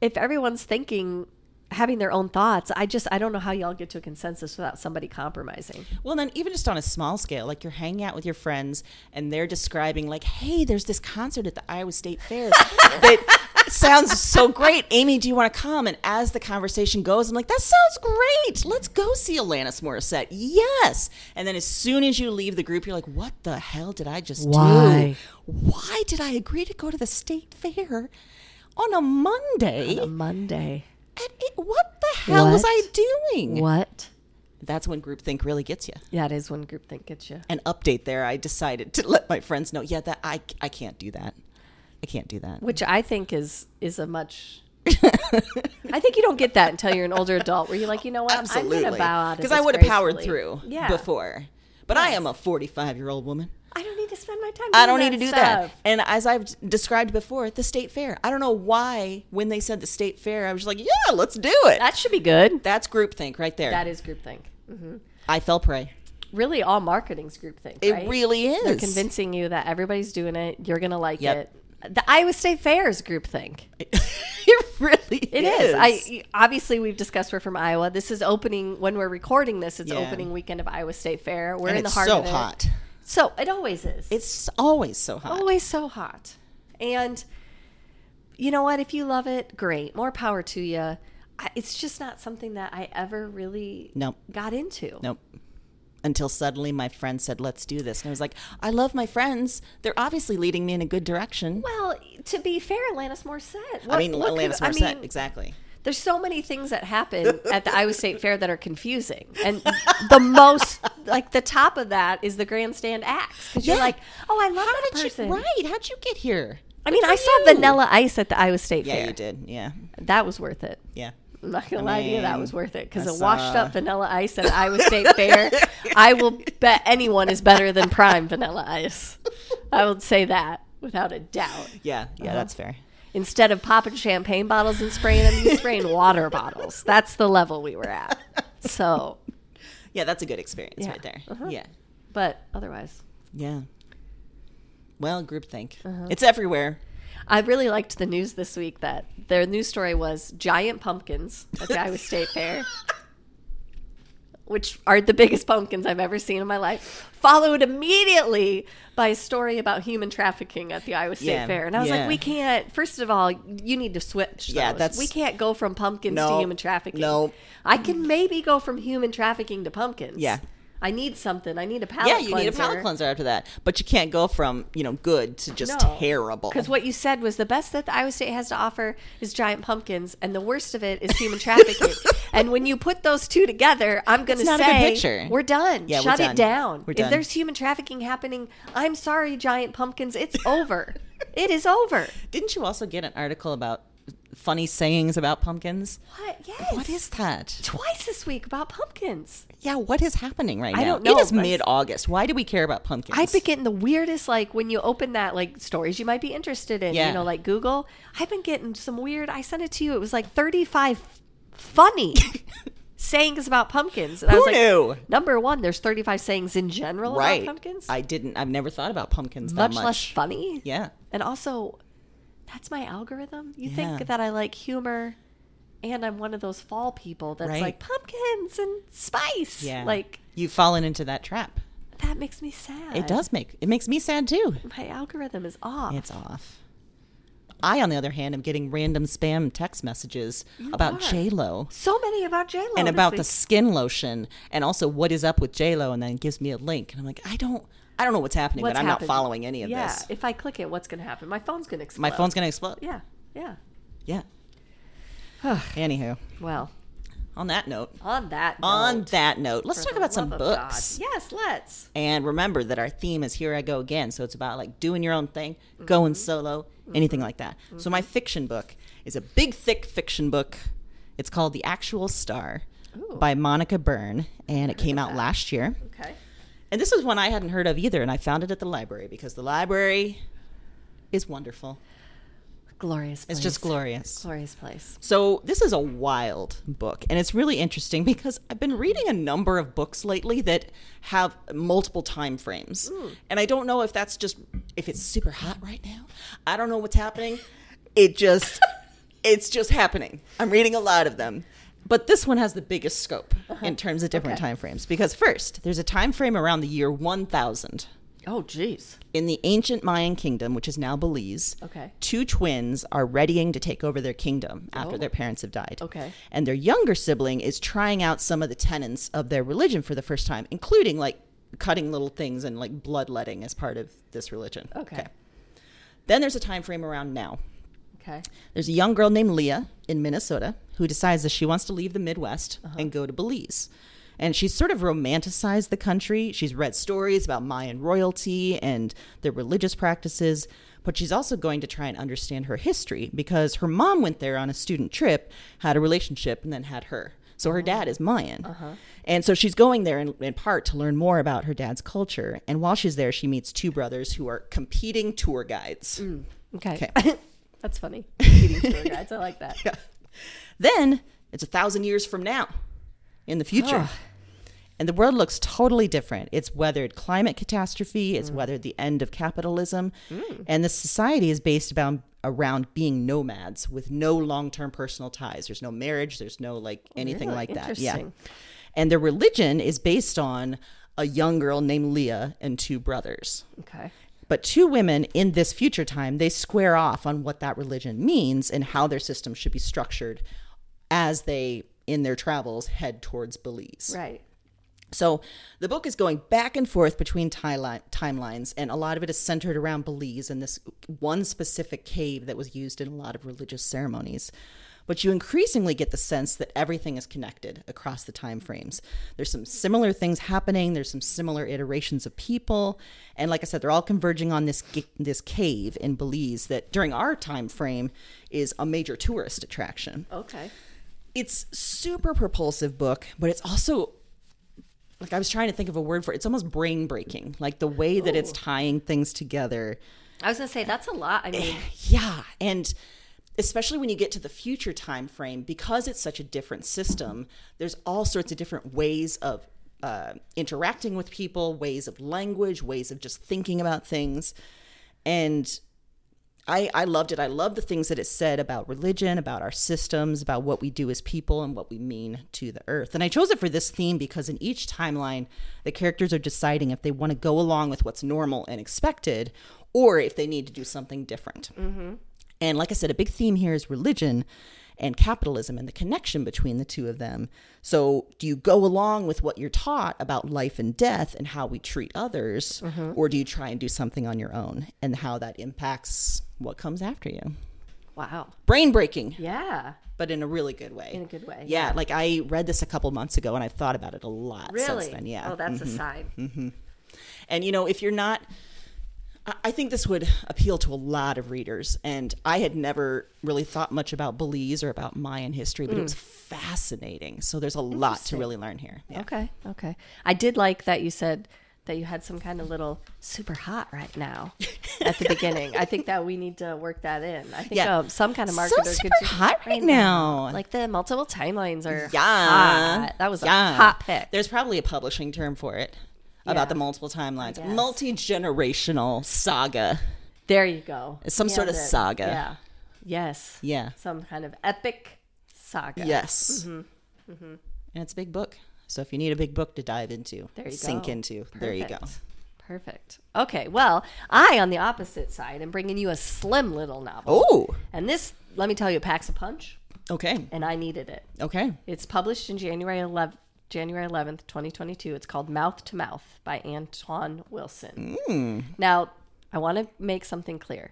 if everyone's thinking, having their own thoughts, I just, I don't know how y'all get to a consensus without somebody compromising. Well, then even just on a small scale, like you're hanging out with your friends and they're describing, like, "Hey, there's this concert at the Iowa State Fair that sounds so great. Amy, do you want to come?" And as the conversation goes, I'm like, "That sounds great. Let's go see Alanis Morissette." Yes. And then as soon as you leave the group, you're like, "What the hell did I just Why? do? Why did I agree to go to the state fair on a Monday? A Monday. And it, what the hell was I doing?" What? That's when groupthink really gets you Yeah, it is when groupthink gets you. an update there, I decided to let my friends know. Yeah, that I I can't do that. I can't do that. Which I think is is a much. I think you don't get that until you're an older adult, where you're like, you know what, I'm Absolutely, gonna bow out because I would have powered through Yeah, before. But I am a 45 year old woman. I don't need to spend my time. I don't need to do stuff. that. And as I've described before, the state fair. I don't know why when they said the state fair, I was like, yeah, let's do it. That should be good. That's groupthink right there. That is groupthink. Mm-hmm. I fell prey. Really, all marketing's groupthink. It right? really is. They're convincing you that everybody's doing it. You're gonna like Yep. it. The Iowa State Fair is groupthink. it really It is. I obviously we've discussed we're from Iowa. This is opening when we're recording this. It's Yeah. opening weekend of Iowa State Fair. We're and in the heart so of it. hot. So it always is. It's always so hot. always so hot. And you know what? If you love it, great. More power to you. It's just not something that I ever really Nope. got into. Nope. Until suddenly my friend said, let's do this. And I was like, I love my friends. They're obviously leading me in a good direction. Well, to be fair, Alanis Morissette. I mean, what Alanis could- I Morissette, mean, exactly. There's so many things that happen at the Iowa State Fair that are confusing, and the most, like the top of that, is the grandstand acts because you're like, oh, I love How that did person. you? Right? How'd you get here? I mean, I for saw you. Vanilla Ice at the Iowa State Yeah, Fair. you did. Yeah, That was worth it. yeah. I'm not gonna I lie to you, that was worth it because a washed up Vanilla Ice at Iowa State Fair, I will bet anyone is better than Prime Vanilla Ice. I would say that without a doubt. Yeah, yeah, that's fair. Instead of popping champagne bottles and spraying them, you spraying water bottles. That's the level we were at. So, Yeah, that's a good experience Yeah. right there. Uh-huh. Yeah, but otherwise, yeah. Well, groupthink. Uh-huh. It's everywhere. I really liked the news this week that their news story was giant pumpkins at the Iowa State Fair, which are the biggest pumpkins I've ever seen in my life, followed immediately by a story about human trafficking at the Iowa State Yeah, Fair. And I was yeah. like, we can't, first of all, you need to switch. Yeah, those. that's- We can't go from pumpkins to No, human trafficking. no. I can maybe go from human trafficking to pumpkins. Yeah. I need something. I need a palate yeah, you cleanser. need a palate cleanser after that, but you can't go from you know good to just No. terrible. Because what you said was the best that the Iowa State has to offer is giant pumpkins, and the worst of it is human trafficking. and when you put those two together, I'm going to say we're done. Yeah, Shut done. it down. We're If there's human trafficking happening, I'm sorry, giant pumpkins. It's over. it is over. Didn't you also get an article about funny sayings about pumpkins? What? Yes. What is that? twice this week about pumpkins? Yeah, what is happening right now? I don't know. It is mid August. Why do we care about pumpkins? I've been getting the weirdest, like when you open that, like stories you might be interested in, Yeah. you know, like Google. I've been getting some weird. I sent it to you. It was like 35 funny sayings about pumpkins. And I Who was like, knew? number one, there's 35 sayings in general right. about pumpkins. I didn't. I've never thought about pumpkins that much, much. less funny. Yeah. And also, that's my algorithm. You Yeah. think that I like humor. And I'm one of those fall people that's Right. like pumpkins and spice. Yeah. Like, you've fallen into that trap. that makes me sad. It does make it makes me sad too. My algorithm is off. It's off. I, on the other hand, am getting random spam text messages about are. J Lo so many about J Lo and about the skin lotion, and also what is up with J Lo, and then gives me a link, and I'm like, I don't, I don't know what's happening, What's but I'm happened? not following any of this. yeah, this. if I click it, what's going to happen? My phone's going to explode. My phone's gonna explode. Yeah, yeah. Yeah. Anywho, Well, on that note, on that note, on that note, let's talk about some books. Yes, let's. And remember that our theme is Here I Go Again. So it's about like doing your own thing, mm-hmm. going solo, mm-hmm. anything like that. So my mm-hmm. fiction book is a big, thick fiction book. It's called The Actual Star by Monica Byrne. And it came out last year. Okay. And this is one I hadn't heard of either. And I found it at the library because the library is wonderful. Glorious. Place. It's just glorious. glorious place. So this is a wild book, and it's really interesting because I've been reading a number of books lately that have multiple time frames, and I don't know if that's just if it's super hot right now. I don't know what's happening. It just it's just happening. I'm reading a lot of them. But this one has the biggest scope uh-huh. in terms of different Okay. time frames because first, there's a time frame around the year 1000 Oh, jeez. in the ancient Mayan kingdom, which is now Belize, Okay. two twins are readying to take over their kingdom after Oh. their parents have died. Okay. And their younger sibling is trying out some of the tenets of their religion for the first time, including like cutting little things and like bloodletting as part of this religion. Okay. Then there's a time frame around now. Okay. There's a young girl named Leah in Minnesota who decides that she wants to leave the Midwest Uh-huh. and go to Belize. And she's sort of romanticized the country. She's read stories about Mayan royalty and their religious practices, but she's also going to try and understand her history because her mom went there on a student trip, had a relationship, and then had her. So her uh-huh. dad is Mayan. Uh-huh. And so she's going there in, in part to learn more about her dad's culture. And while she's there, she meets two brothers who are competing tour guides. Mm, okay. Okay. That's funny. Eating tour guides. I like that. Then it's a thousand years from now in the future. Ah. And the world looks totally different. It's weathered climate catastrophe, it's mm. weathered the end of capitalism, mm. and the society is based about, around being nomads with no long term personal ties. There's no marriage, there's no like anything Really? like that. Yeah. And their religion is based on a young girl named Leah and two brothers. Okay. But two women in this future time, they square off on what that religion means and how their system should be structured as they, in their travels, head towards Belize. Right. So the book is going back and forth between timeline, timelines, and a lot of it is centered around Belize and this one specific cave that was used in a lot of religious ceremonies. but you increasingly get the sense that everything is connected across the time frames. There's some similar things happening, there's some similar iterations of people, and like I said, they're all converging on this this cave in Belize that during our time frame is a major tourist attraction Okay. It's super propulsive book, but it's also like I was trying to think of a word for it. It's almost brain breaking, like the way that it's tying things together. I was gonna say that's a lot. I mean, Yeah, and especially when you get to the future time frame, because it's such a different system. There's all sorts of different ways of uh, interacting with people, ways of language, ways of just thinking about things, and I, I loved it. I love the things that it said about religion, about our systems, about what we do as people, and what we mean to the earth. And I chose it for this theme because in each timeline, the characters are deciding if they want to go along with what's normal and expected, or if they need to do something different. Mm-hmm. And like I said, a big theme here is religion and capitalism and the connection between the two of them. So, do you go along with what you're taught about life and death and how we treat others, or do you try and do something on your own and how that impacts what comes after you? wow. Brain breaking, Yeah. but in a really good way. In a good way, Yeah, yeah. like I read this a couple months ago and I've thought about it a lot Really? since then. Yeah. Oh, that's Mhm. a sign. And you know, if you're not, I- think this would appeal to a lot of readers. And I had never really thought much about Belize or about Mayan history, but it was fascinating. So there's a lot to really learn here. Yeah. Okay. Okay. I did like that you said that you had some kind of little super hot right now at the beginning. I think that we need to work that in. I think Yeah. um, some kind of So marketer super could do hot right now. Like the multiple timelines are Yeah. hot. That was Yeah. a hot pick. There's probably a publishing term for it Yeah. about the multiple timelines. Multi generational saga. There you go. Some sort of it. saga. Yeah. Yes. Yeah. Some kind of epic saga. Yes. Mm-hmm. And it's a big book. So if you need a big book to dive into, There you sink go. into, there you go. Perfect. Perfect. Okay. Well, I, on the opposite side, am bringing you a slim little novel. Oh, And this, let me tell you, packs a punch, okay. and I needed it. Okay. It's published in January 11th, January 11th, 2022. It's called Mouth to Mouth by Antoine Wilson. Mm. Now, I want to make something clear.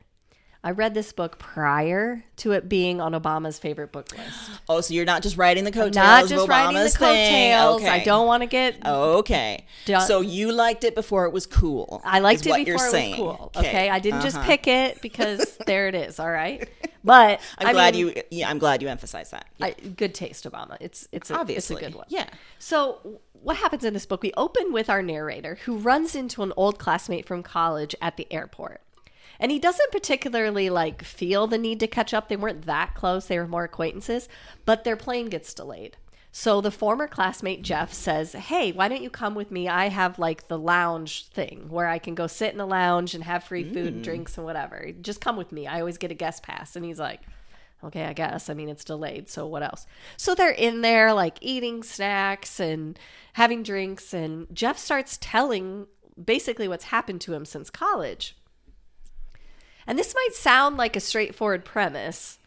I read this book prior to it being on Obama's favorite book list. Oh, so you're not just writing the coattails Not of just writing the thing. coattails. Okay. I don't want to get. Okay. Don't- So you liked it before it was cool. I liked it before you're it saying. was cool. Okay, I didn't just Uh-huh. pick it because there it is. All right, but I'm I glad mean, you. Yeah, I'm glad you emphasized that. Yeah. I, good taste, Obama. It's it's a, Obviously, it's a good one. Yeah. So, what happens in this book? We open with our narrator who runs into an old classmate from college at the airport. And he doesn't particularly like feel the need to catch up. They weren't that close. They were more acquaintances, but their plane gets delayed. So the former classmate Jeff says, "Hey, why don't you come with me? I have like the lounge thing where I can go sit in the lounge and have free food and mm. drinks and whatever. Just come with me. I always get a guest pass." And he's like, okay, I guess. I mean, it's delayed, so what else? So they're in there, like eating snacks and having drinks, and Jeff starts telling basically what's happened to him since college. And this might sound like a straightforward premise,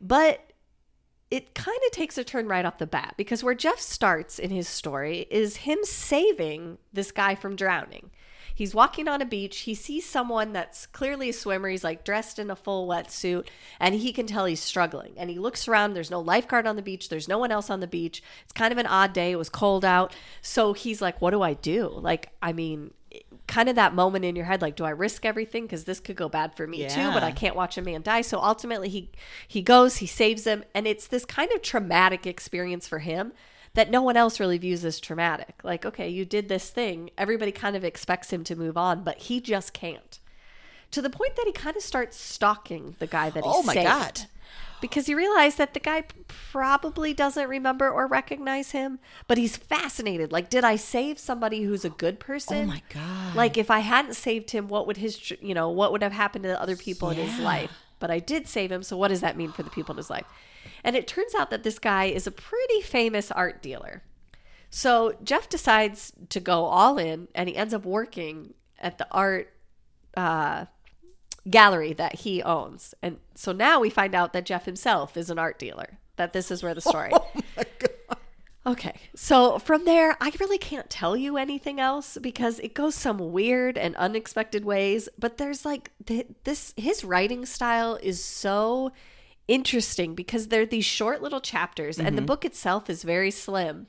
but it kind of takes a turn right off the bat because where Jeff starts in his story is him saving this guy from drowning. He's walking on a beach. He sees someone that's clearly a swimmer. He's like dressed in a full wetsuit and he can tell he's struggling. And he looks around. There's no lifeguard on the beach. There's no one else on the beach. It's kind of an odd day. It was cold out. So he's like, what do I do? Like, I mean, kind of that moment in your head like do i risk everything? Because this could go bad for me too but i can't watch a man die. So ultimately he he goes he saves him and it's this kind of traumatic experience for him that no one else really views as traumatic. Like okay you did this thing. Everybody kind of expects him to move on but he just can't. To the point that he kind of starts stalking the guy that he Oh my saved. God. Because you realize that the guy probably doesn't remember or recognize him but he's fascinated like did i save somebody who's a good person Oh my god. like if I hadn't saved him, what would his, you know, what would have happened to the other people in his life? But I did save him, so what does that mean for the people in his life? And it turns out that this guy is a pretty famous art dealer. So Jeff decides to go all in, and he ends up working at the art uh, gallery that he owns. And so now we find out that Jeff himself is an art dealer. That this is where the story. Oh my God. Okay. So from there, I really can't tell you anything else because it goes some weird and unexpected ways. But there's like th- this, his writing style is so interesting because they're these short little chapters, and the mm-hmm. book itself is very slim.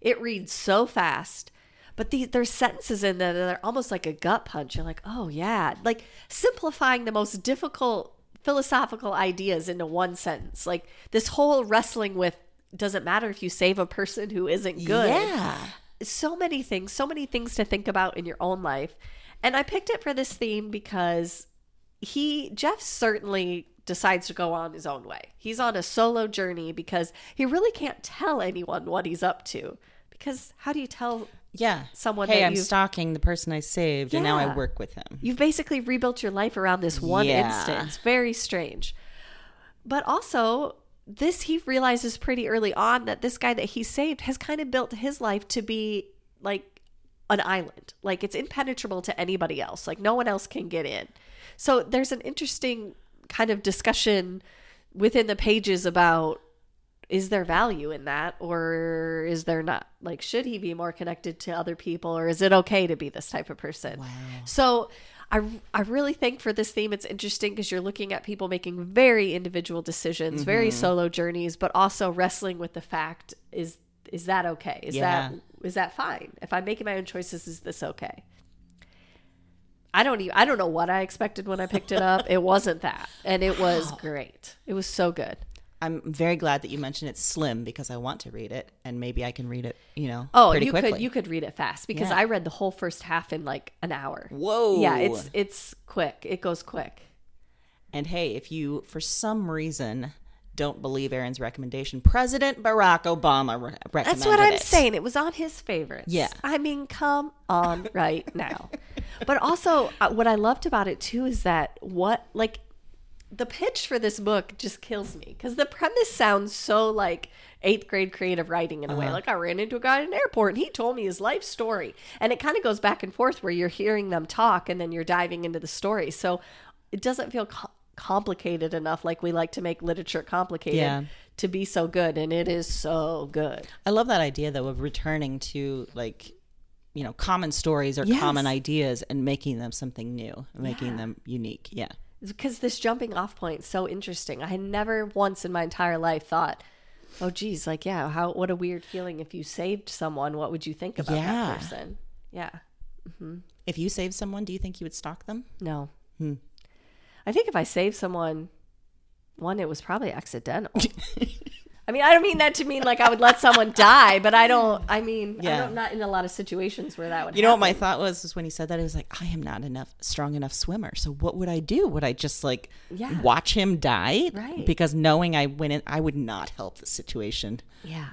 It reads so fast, but these there's sentences in there that are almost like a gut punch. You're like, oh yeah, like simplifying the most difficult philosophical ideas into one sentence. Like this whole wrestling with doesn't matter if you save a person who isn't good Yeah. so many things, so many things to think about in your own life. And I picked it for this theme because he, Jeff, certainly decides to go on his own way. He's on a solo journey because he really can't tell anyone what he's up to. Because how do you tell? Yeah. Someone Hey, that I'm stalking the person I saved, and now I work with him. You've basically rebuilt your life around this one Yeah. instance. Very strange. But also, this he realizes pretty early on that this guy that he saved has kind of built his life to be like an island. Like it's impenetrable to anybody else. Like no one else can get in. So there's an interesting kind of discussion within the pages about is there value in that or is there not like should he be more connected to other people or is it okay to be this type of person so I, I really think for this theme it's interesting because you're looking at people making very individual decisions very mm-hmm. solo journeys but also wrestling with the fact is is that okay is Yeah. that is that fine if i'm making my own choices is this okay I don't even I don't know what I expected when I picked it up. It wasn't that. And it was great. It was so good. I'm very glad that you mentioned it's slim because I want to read it, and maybe I can read it. You know, Oh, you quickly. could you could read it fast because Yeah. I read the whole first half in like an hour. Whoa. Yeah, it's it's quick. It goes quick. And hey, if you for some reason don't believe Erin's recommendation, President Barack Obama re- recommended That's what I'm it. saying. It was on his favorites. Yeah. I mean, come on right now. But also, uh, what I loved about it too is that what, like, the pitch for this book just kills me because the premise sounds so like eighth grade creative writing in a Uh-huh. way. Like, I ran into a guy at an airport and he told me his life story. And it kind of goes back and forth where you're hearing them talk and then you're diving into the story. So it doesn't feel co- complicated enough like we like to make literature complicated Yeah. to be so good. And it is so good. I love that idea though of returning to like you know common stories or Yes. common ideas and making them something new, making them unique. Yeah. Because this jumping off point is so interesting. I had never once in my entire life thought, "Oh, geez, like yeah, how what a weird feeling if you saved someone. What would you think about Yeah. that person?" Yeah, If you save someone, do you think you would stalk them? no. Hmm. I think if I saved someone, one, it was probably accidental. I mean, I don't mean that to mean like I would let someone die, but I don't. I mean, Yeah. I'm not in a lot of situations where that would. You know what my thought was, was when he said that, it was like, I am not enough strong enough swimmer. So what would I do? Would I just like Yeah. watch him die? Right. Because knowing I went in, I would not help the situation. Yeah.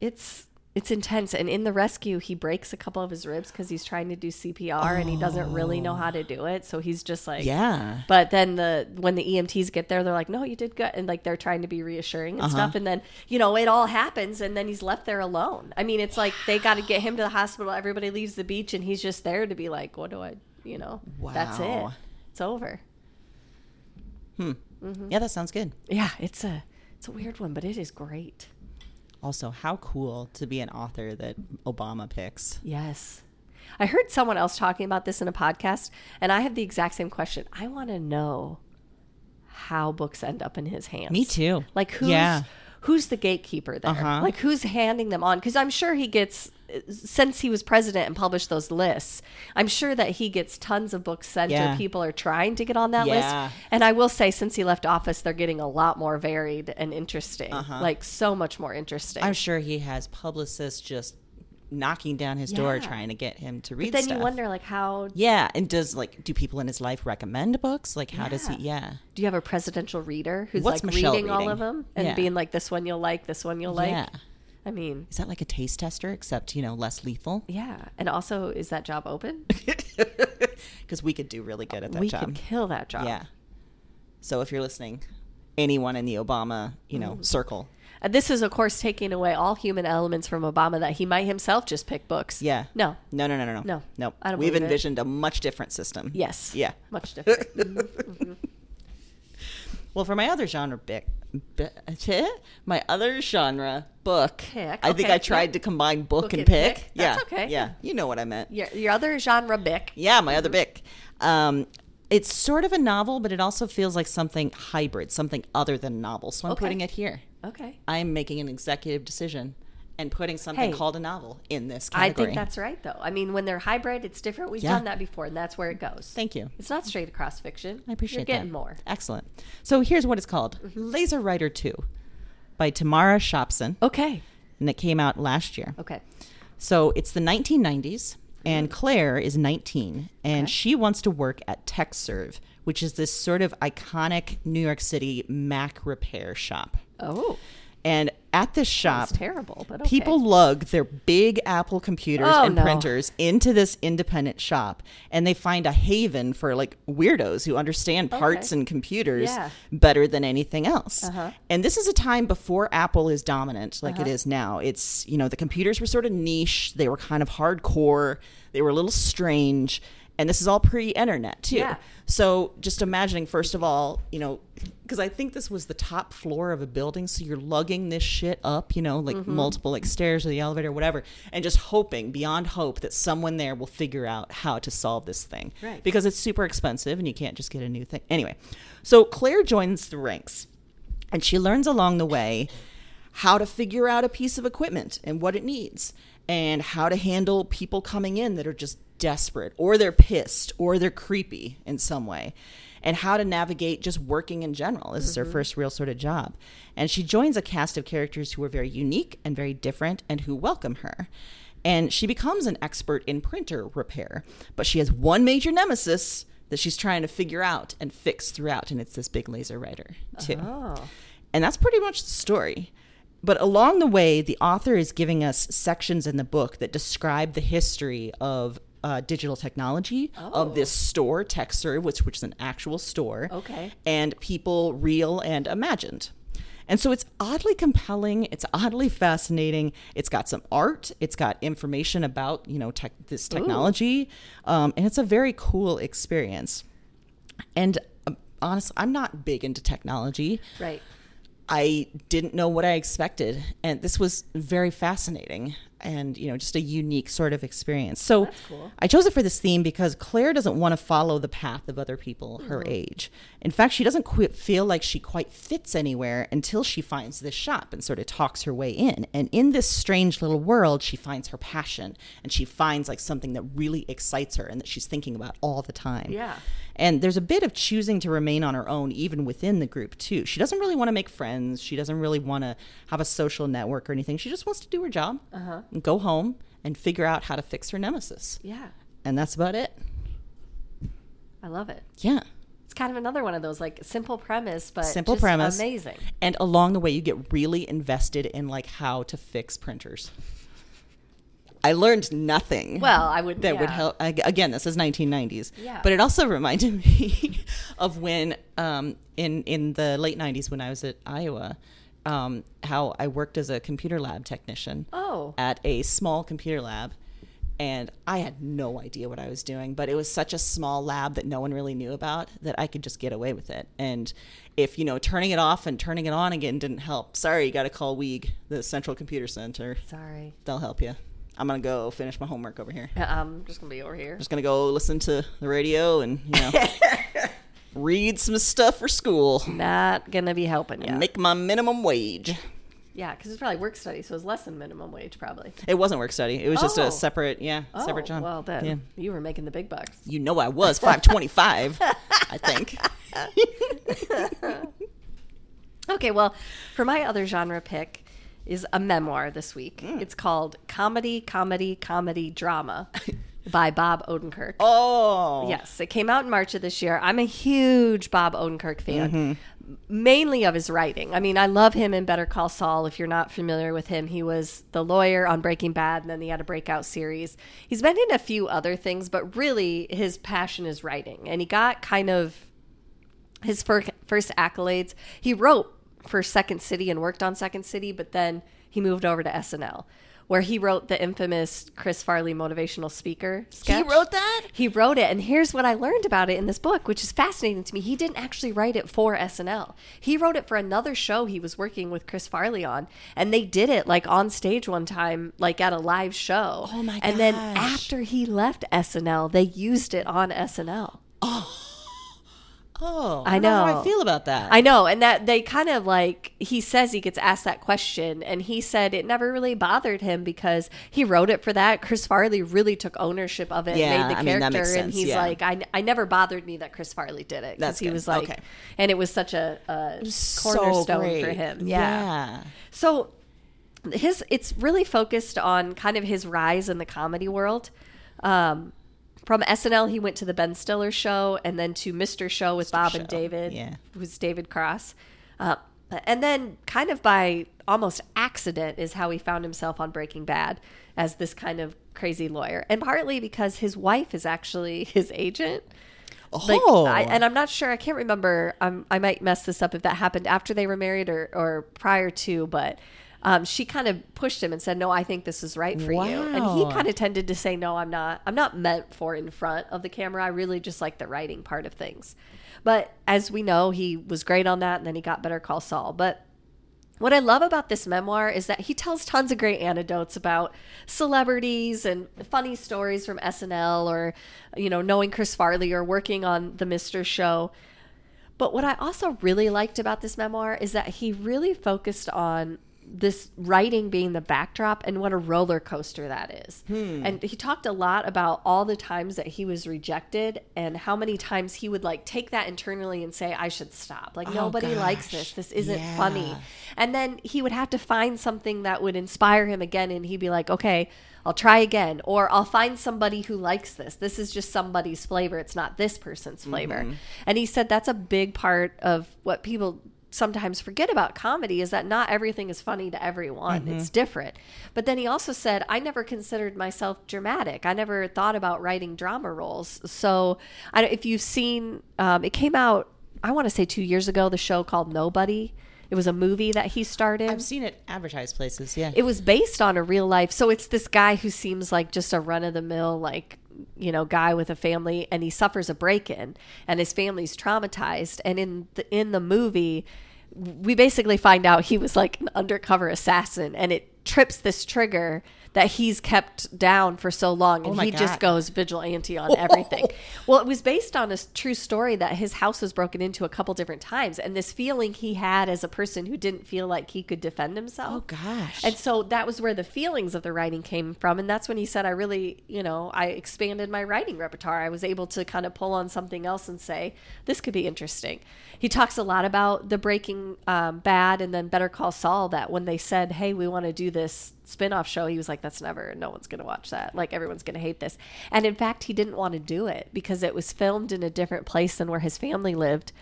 It's it's intense and in the rescue he breaks a couple of his ribs cuz he's trying to do CPR and he doesn't really know how to do it. So he's just like Yeah. But then the when the EMTs get there they're like, "No, you did good." And like they're trying to be reassuring and stuff and then, you know, it all happens and then he's left there alone. I mean, it's like they got to get him to the hospital. Everybody leaves the beach and he's just there to be like, "What do I, you know, Wow. that's it. It's over." Hmm. Yeah, that sounds good. Yeah, it's a it's a weird one, but it is great. Also, how cool to be an author that Obama picks. Yes. I heard someone else talking about this in a podcast, and I have the exact same question. I want to know how books end up in his hands. Me too. Like who's Yeah. who's the gatekeeper there? Uh-huh. Like who's handing them on? Because I'm sure he gets since he was president and published those lists. I'm sure that he gets tons of books sent Yeah. or people are trying to get on that Yeah. list. And I will say, since he left office, they're getting a lot more varied and interesting. Like so much more interesting. Uh-huh. I'm sure he has publicists just knocking down his door trying to get him to read But then stuff. you wonder, like, how Yeah, and does like do people in his life recommend books? Like how does he yeah. Do you have a presidential reader who's What's like Michelle reading, all of them and Yeah. being like, this one you'll like, this one you'll like? I mean, Is that like a taste tester except, you know, less lethal? yeah. And also, is that job open? Because we could do really good at that we job. could kill that job. Yeah. So if you're listening, anyone in the Obama, you know, mm. circle. And this is, of course, taking away all human elements from Obama that he might himself just pick books. Yeah. No. No, no, no, no, no. No. No. I don't We've believe it. envisioned a much different system. Yes. Yeah. Much different. Mm-hmm. Mm-hmm. Well, for my other genre pick, my other genre book, Pick, I think okay, I tried to combine book, Book and pick. pick. Yeah. That's okay. Yeah. You know what I meant. your, your other genre, Bick. Yeah, my other pick. Um, It's sort of a novel, but it also feels like something hybrid, something other than novel. So I'm Okay. putting it here. Okay. I'm making an executive decision and putting something Hey. called a novel in this category. I think that's right, though. I mean, when they're hybrid, it's different. We've Yeah. done that before, and that's where it goes. Thank you. It's not straight across fiction. I appreciate You're getting that. more. Excellent. So here's what it's called mm-hmm. Laser Writer 2 by Tamara Shopsin. Okay. And it came out last year. Okay. So it's the 1990s, and mm-hmm. Claire is 19, and she wants to work at Tekserve, which is this sort of iconic New York City Mac repair shop. Oh, And at this shop, terrible, but okay. people lug their big Apple computers Oh, and no. printers into this independent shop, and they find a haven for like weirdos who understand parts Okay. and computers Yeah. better than anything else. Uh-huh. And this is a time before Apple is dominant like it is now. It's, you know, the computers were sort of niche, they were kind of hardcore, they were a little strange, and this is all pre internet too. Yeah. So just imagining, first of all, you know, because I think this was the top floor of a building, so you're lugging this shit up, you know, like Mm-hmm. multiple like stairs or the elevator or whatever, and just hoping beyond hope that someone there will figure out how to solve this thing. Right. Because it's super expensive and you can't just get a new thing. Anyway, so Claire joins the ranks, and she learns along the way how to figure out a piece of equipment and what it needs and how to handle people coming in that are just desperate or they're pissed or they're creepy in some way and how to navigate just working in general. This is her mm-hmm. first real sort of job. And she joins a cast of characters who are very unique and very different and who welcome her. And she becomes an expert in printer repair, but she has one major nemesis that she's trying to figure out and fix throughout, and it's this big laser writer, too. Oh. And that's pretty much the story. But along the way, the author is giving us sections in the book that describe the history of uh, digital technology of this store, Tekserve, which which is an actual store, Okay. and people real and imagined. And so it's oddly compelling. It's oddly fascinating. It's got some art. It's got information about you know tech, this technology, um, and it's a very cool experience. And um, honestly, I'm not big into technology. Right. I didn't know what I expected, and this was very fascinating and you know just a unique sort of experience. So cool. I chose it for this theme because Claire doesn't want to follow the path of other people her Mm-hmm. age. In fact, she doesn't quite feel like she quite fits anywhere until she finds this shop and sort of talks her way in. And in this strange little world, she finds her passion and she finds like something that really excites her and that she's thinking about all the time. Yeah. And there's a bit of choosing to remain on her own, even within the group, too. She doesn't really want to make friends. She doesn't really want to have a social network or anything. She just wants to do her job and go home and figure out how to fix her nemesis. Yeah. And that's about it. I love it. Yeah. It's kind of another one of those like simple premise, but Simple just premise. amazing. And along the way, you get really invested in like how to fix printers. I learned nothing. Well, I would that would help. ag- Again, this is 1990s. Yeah. But it also reminded me of when um, in in the late 90s when I was at Iowa, um, how I worked as a computer lab technician. Oh. At a small computer lab. And I had no idea what I was doing, but it was such a small lab that no one really knew about that I could just get away with it. And if, you know, turning it off and turning it on again didn't help, sorry, you got to call Weeg, the Central Computer Center. Sorry. They'll help you. I'm going to go finish my homework over here. Uh, I'm just gonna be over here. just gonna go listen to the radio and you know read some stuff for school Not gonna be helping you. make my minimum wage yeah, because it's probably work study, so it's less than minimum wage, probably. it wasn't work study it was just Oh. a separate yeah Oh, separate job well then yeah you were making the big bucks. you know i was 525 i think Okay, well, for my other genre pick is a memoir this week. Hmm. It's called Comedy, Comedy, Comedy, Drama by Bob Odenkirk. oh Yes, it came out in March of this year. I'm a huge Bob Odenkirk fan, Mm-hmm. mainly of his writing. I mean, I love him in Better Call Saul. If you're not familiar with him, he was the lawyer on Breaking Bad, and then he had a breakout series. He's been in a few other things, but really his passion is writing. And he got kind of his first, first accolades. He wrote for Second City and worked on Second City, but then he moved over to SNL, where he wrote the infamous Chris Farley motivational speaker sketch. He wrote that? He wrote it, and here's what I learned about it in this book, which is fascinating to me. He didn't actually write it for SNL. He wrote it for another show he was working with Chris Farley on, and they did it like on stage one time, like at a live show. Oh my And then after he left SNL, they used it on SNL. Oh, I don't how. I feel about that. I know, and that they kind of like he says he gets asked that question, and he said it never really bothered him because he wrote it for that. Chris Farley really took ownership of it, Yeah, and made the I mean, that character, makes and he's yeah. like, I, I never bothered me that Chris Farley did it because That's he good. was like, Okay. and it was such a, a So cornerstone for him, yeah. yeah. So his it's really focused on kind of his rise in the comedy world. Um, from SNL, he went to the Ben Stiller show and then to Mr. Show with Bob and David, yeah. who's David Cross. Uh, and then, kind of by almost accident, is how he found himself on Breaking Bad as this kind of crazy lawyer. And partly because his wife is actually his agent. Like, Oh. I, and I'm not sure. I can't remember. Um, I might mess this up if that happened after they were married or, or prior to. But um, she kind of pushed him and said, "No, I think this is right for you." And he kind of tended to say, "No, I'm not. I'm not meant for in front of the camera. I really just like the writing part of things." But as we know, he was great on that, and then he got Better Call Saul. But what I love about this memoir is that he tells tons of great anecdotes about celebrities and funny stories from SNL or, you know, knowing Chris Farley or working on the Mr. Show. But what I also really liked about this memoir is that he really focused on this writing being the backdrop and what a roller coaster that is. Hmm. And he talked a lot about all the times that he was rejected and how many times he would like take that internally and say, I should stop. Like, oh, nobody likes this. This isn't funny. And then he would have to find something that would inspire him again. And he'd be like, okay, I'll try again. Or I'll find somebody who likes this. This is just somebody's flavor. It's not this person's flavor. Mm-hmm. And he said that's a big part of what people sometimes forget about comedy is that not everything is funny to everyone. It's different. But then he also said, I never considered myself dramatic. I never thought about writing drama roles. So I, don't- if you've seen, um, it came out, I want to say two years ago, the show called Nobody. It was a movie that he started. I've seen it advertised places. Yeah. It was based on a real life. So it's this guy who seems like just a run of the mill, like, you know, guy with a family and he suffers a break in and his family's traumatized. And in the, in the movie, we basically find out he was like an undercover assassin and it trips this trigger that he's kept down for so long and my he just goes vigilante on everything. well, it was based on a true story that his house was broken into a couple different times and this feeling he had as a person who didn't feel like he could defend himself. oh gosh. And so that was where the feelings of the writing came from. And that's when he said, I really, you know, I expanded my writing repertoire. I was able to kind of pull on something else and say, this could be interesting. He talks a lot about the Breaking um, Bad and then Better Call Saul, that when they said, hey, we want to do this spin-off show he was like that's never no one's going to watch that. Like everyone's going to hate this. And in fact he didn't want to do it because it was filmed in a different place than where his family lived.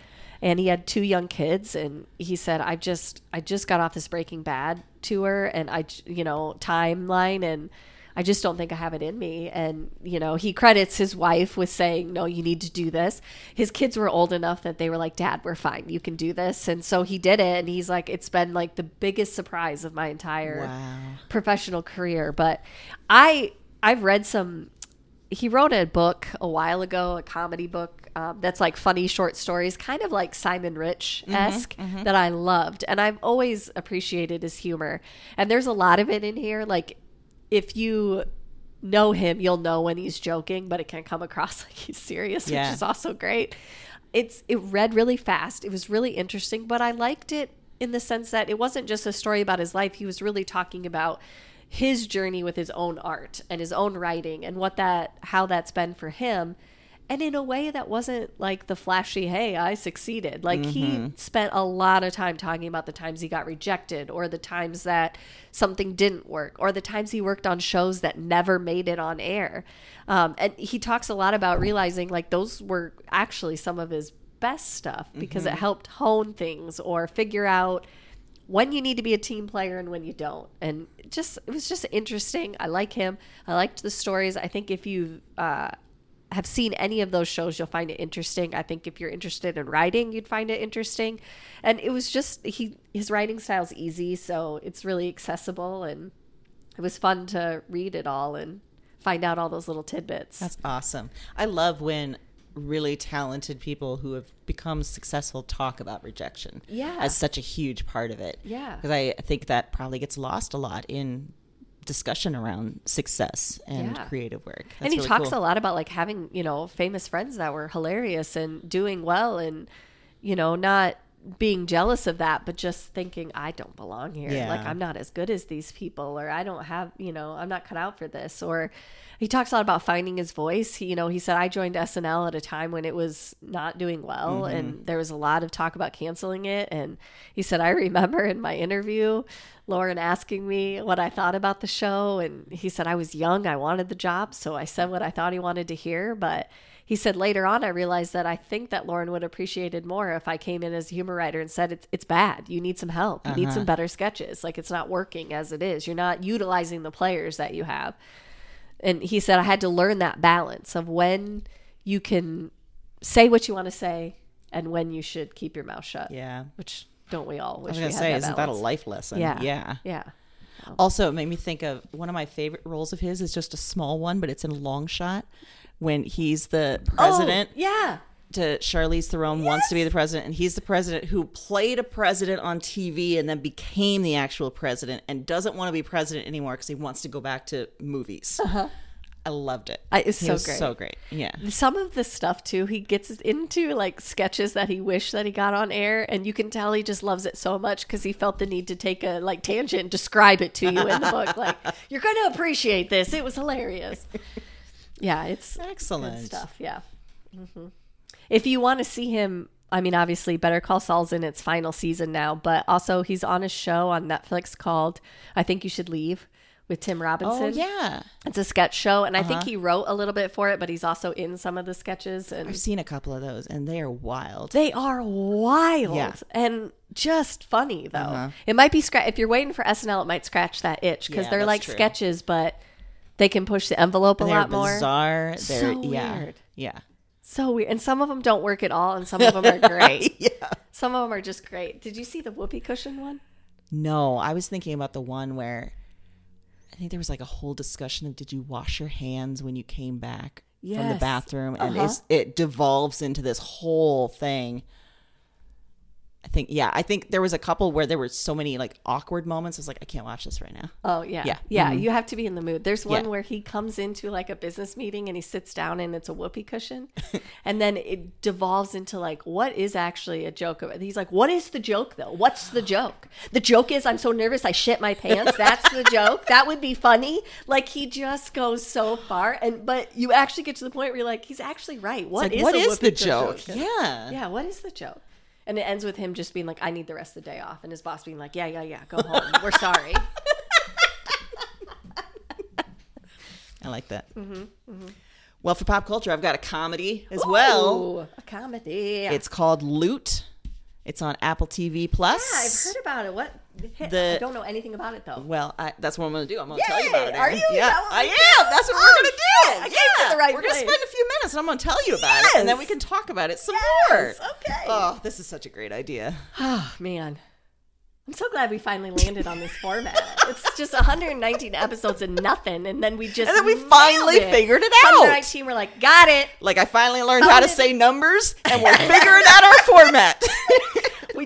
And he had two young kids and he said i just i just got off this breaking bad tour and i you know timeline and i just don't think i have it in me and you know he credits his wife with saying no you need to do this his kids were old enough that they were like dad we're fine you can do this and so he did it and he's like it's been like the biggest surprise of my entire Wow. professional career but i i've read some he wrote a book a while ago, a comedy book um, that's like funny short stories, kind of like Simon Rich esque, that I loved. And I've always appreciated his humor. And there's a lot of it in here. Like, if you know him, you'll know when he's joking, but it can come across like he's serious, Yeah. which is also great. It's it read really fast. It was really interesting, but I liked it in the sense that it wasn't just a story about his life. He was really talking about his journey with his own art and his own writing and what that how that's been for him and in a way that wasn't like the flashy hey i succeeded like he spent a lot of time talking about the times he got rejected or the times that something didn't work or the times he worked on shows that never made it on air um, and he talks a lot about realizing like those were actually some of his best stuff because it helped hone things or figure out when you need to be a team player and when you don't. And just it was just interesting. I like him. I liked the stories. I think if you uh, have seen any of those shows, you'll find it interesting. I think if you're interested in writing, you'd find it interesting. And it was just he his writing style's easy, so it's really accessible and it was fun to read it all and find out all those little tidbits. That's awesome. I love when really talented people who have become successful talk about rejection. Yeah. As such a huge part of it. Yeah. Because I think that probably gets lost a lot in discussion around success and Yeah. creative work. That's and he really talks cool. a lot about like having you know famous friends that were hilarious and doing well and you know not being jealous of that but just thinking i don't belong here. Yeah. like i'm not as good as these people or i don't have you know i'm not cut out for this. Or he talks a lot about finding his voice. He, you know he said i joined snl at a time when it was not doing well Mm-hmm. and there was a lot of talk about canceling it. And he said i remember in my interview Lorne asking me what i thought about the show and he said i was young. I wanted the job so i said what i thought he wanted to hear but he said later on i realized that i think that Lorne would appreciate it more if i came in as a humor writer and said it's, it's bad. You need some help. You need some uh-huh. better sketches. Like it's not working as it is. You're not utilizing the players that you have. And he said i had to learn that balance of when you can say what you want to say and when you should keep your mouth shut Yeah. which don't we all I was gonna say, that isn't that a life lesson? yeah. Yeah. yeah. Also, it made me think of one of my favorite roles of his is just a small one, but it's in long shot when he's the oh, president oh, yeah to Charlize Theron wants to be the president, and he's the president who played a president on TV and then became the actual president and doesn't want to be president anymore because he wants to go back to movies. Uh-huh. I loved it. I- it's He so great. So great. Yeah. some of the stuff too he gets into like sketches that he wished that he got on air and you can tell he just loves it so much because he felt the need to take a like tangent and describe it to you in the book like you're going to appreciate this it was hilarious yeah it's Excellent. stuff yeah hmm if you want to see him i mean obviously better call saul's in its final season now but also he's on a show on netflix called i think you should leave with tim robinson Oh yeah. it's a sketch show, and I think Uh-huh. he wrote a little bit for it, but he's also in some of the sketches, and I've seen a couple of those, and they are wild. they are wild Yeah. and just funny though. It might be scratch if you're waiting for SNL, it might scratch that itch because Yeah, they're like true. sketches, but they can push the envelope a lot more. bizarre. They're So yeah. weird. Yeah. So weird, and some of them don't work at all, and some of them are great. Yeah. Some of them are just great. Did you see the whoopee cushion one? No, I was thinking about the one where I think there was like a whole discussion of did you wash your hands when you came back from the bathroom, and Uh-huh. it's, it devolves into this whole thing. I think yeah, I think there was a couple where there were so many like awkward moments. I was like, I can't watch this right now. Oh yeah, Yeah. yeah. Mm-hmm. You have to be in the mood. There's one Yeah. where he comes into like a business meeting and he sits down and it's a whoopee cushion, and then it devolves into like, what is actually a joke? Of it? He's like, what is the joke though? What's the joke? The joke is I'm so nervous I shit my pants. That's the joke. That would be funny. Like he just goes so far, and but you actually get to the point where you're like, he's actually right. What It's is like, what is the joke? cushion? Yeah. Yeah, what is the joke? And it ends with him just being like, I need the rest of the day off. And his boss being like, Yeah, yeah, yeah, go home. We're sorry. I like that. Mm-hmm, Well, for pop culture, I've got a comedy as well. A comedy. It's called Loot. It's on Apple TV Plus. yeah, I've heard about it. What? The- I don't know anything about it though. Well, I, that's what I'm going to do. I'm going to tell you about it. Are you? Is Yeah, that what I we am. That's what Oh, we're going to do. shit! I came to the right We're going to spend a few minutes, and I'm going to tell you about it, and then we Yes! can talk about it some Yes, more. okay. Oh, this is such a great idea. Oh man. I'm so glad we finally landed on this format. It's just 119 episodes and nothing, and then we just And then we nailed finally it. figured it out. 119, we're like, got it. Like I finally learned how to say numbers, and we're figuring out our format.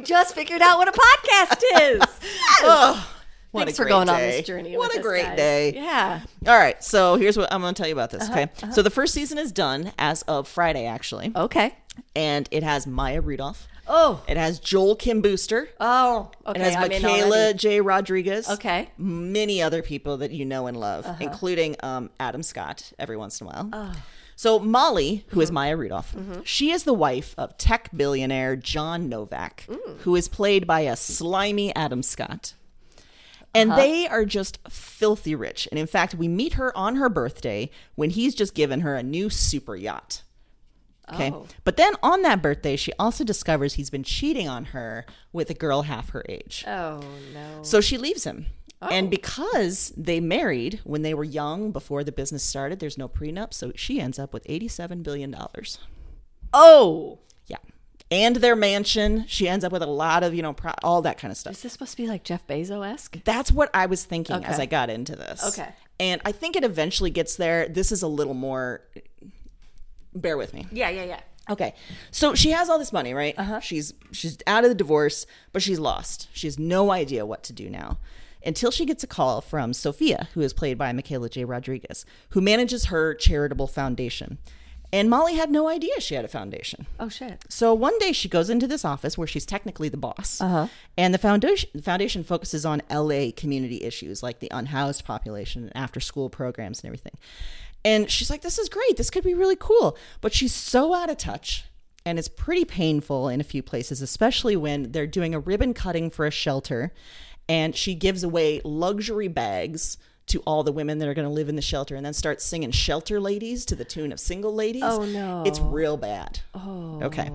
Just figured out what a podcast is. oh, what Thanks for going on this journey. What a great guys. day. Yeah. All right, so here's what I'm going to tell you about this. Uh-huh, Okay, so the first season is done as of Friday, actually, Okay. and it has Maya Rudolph. Oh. It has Joel Kim Booster. Oh. Okay. It has I'm Michaela. J. Rodriguez. Okay. Many other people that you know and love, Uh-huh. including um, Adam Scott every once in a while. Oh. So Molly, who Mm-hmm. is Maya Rudolph, she is the wife of tech billionaire John Novak, Mm. who is played by a slimy Adam Scott. And Uh-huh. they are just filthy rich. And in fact, we meet her on her birthday when he's just given her a new super yacht. Okay. Oh. But then on that birthday, she also discovers he's been cheating on her with a girl half her age. Oh no. So she leaves him. Oh. And because they married when they were young before the business started, there's no prenup. So she ends up with $87 billion. Oh. Yeah. And their mansion. She ends up with a lot of, you know, pro- all that kind of stuff. Is this supposed to be like Jeff Bezos esque? That's what I was thinking as I got into this. Okay. And I think it eventually gets there. This is a little more. Bear with me. Yeah, yeah, yeah. Okay. So she has all this money, right? Uh-huh. She's she's out of the divorce, but she's lost. She has no idea what to do now. Until she gets a call from Sophia, who is played by Michaela J. Rodriguez, who manages her charitable foundation. And Molly had no idea she had a foundation. Oh shit. So one day she goes into this office where she's technically the boss, uh-huh. and the foundation the foundation focuses on LA community issues like the unhoused population and after school programs and everything. And she's like, "This is great. This could be really cool." But she's so out of touch, and it's pretty painful in a few places, especially when they're doing a ribbon cutting for a shelter, and she gives away luxury bags. To all the women that are going to live in the shelter, and then starts singing "Shelter Ladies" to the tune of "Single Ladies." Oh, no. It's real bad. Oh, okay.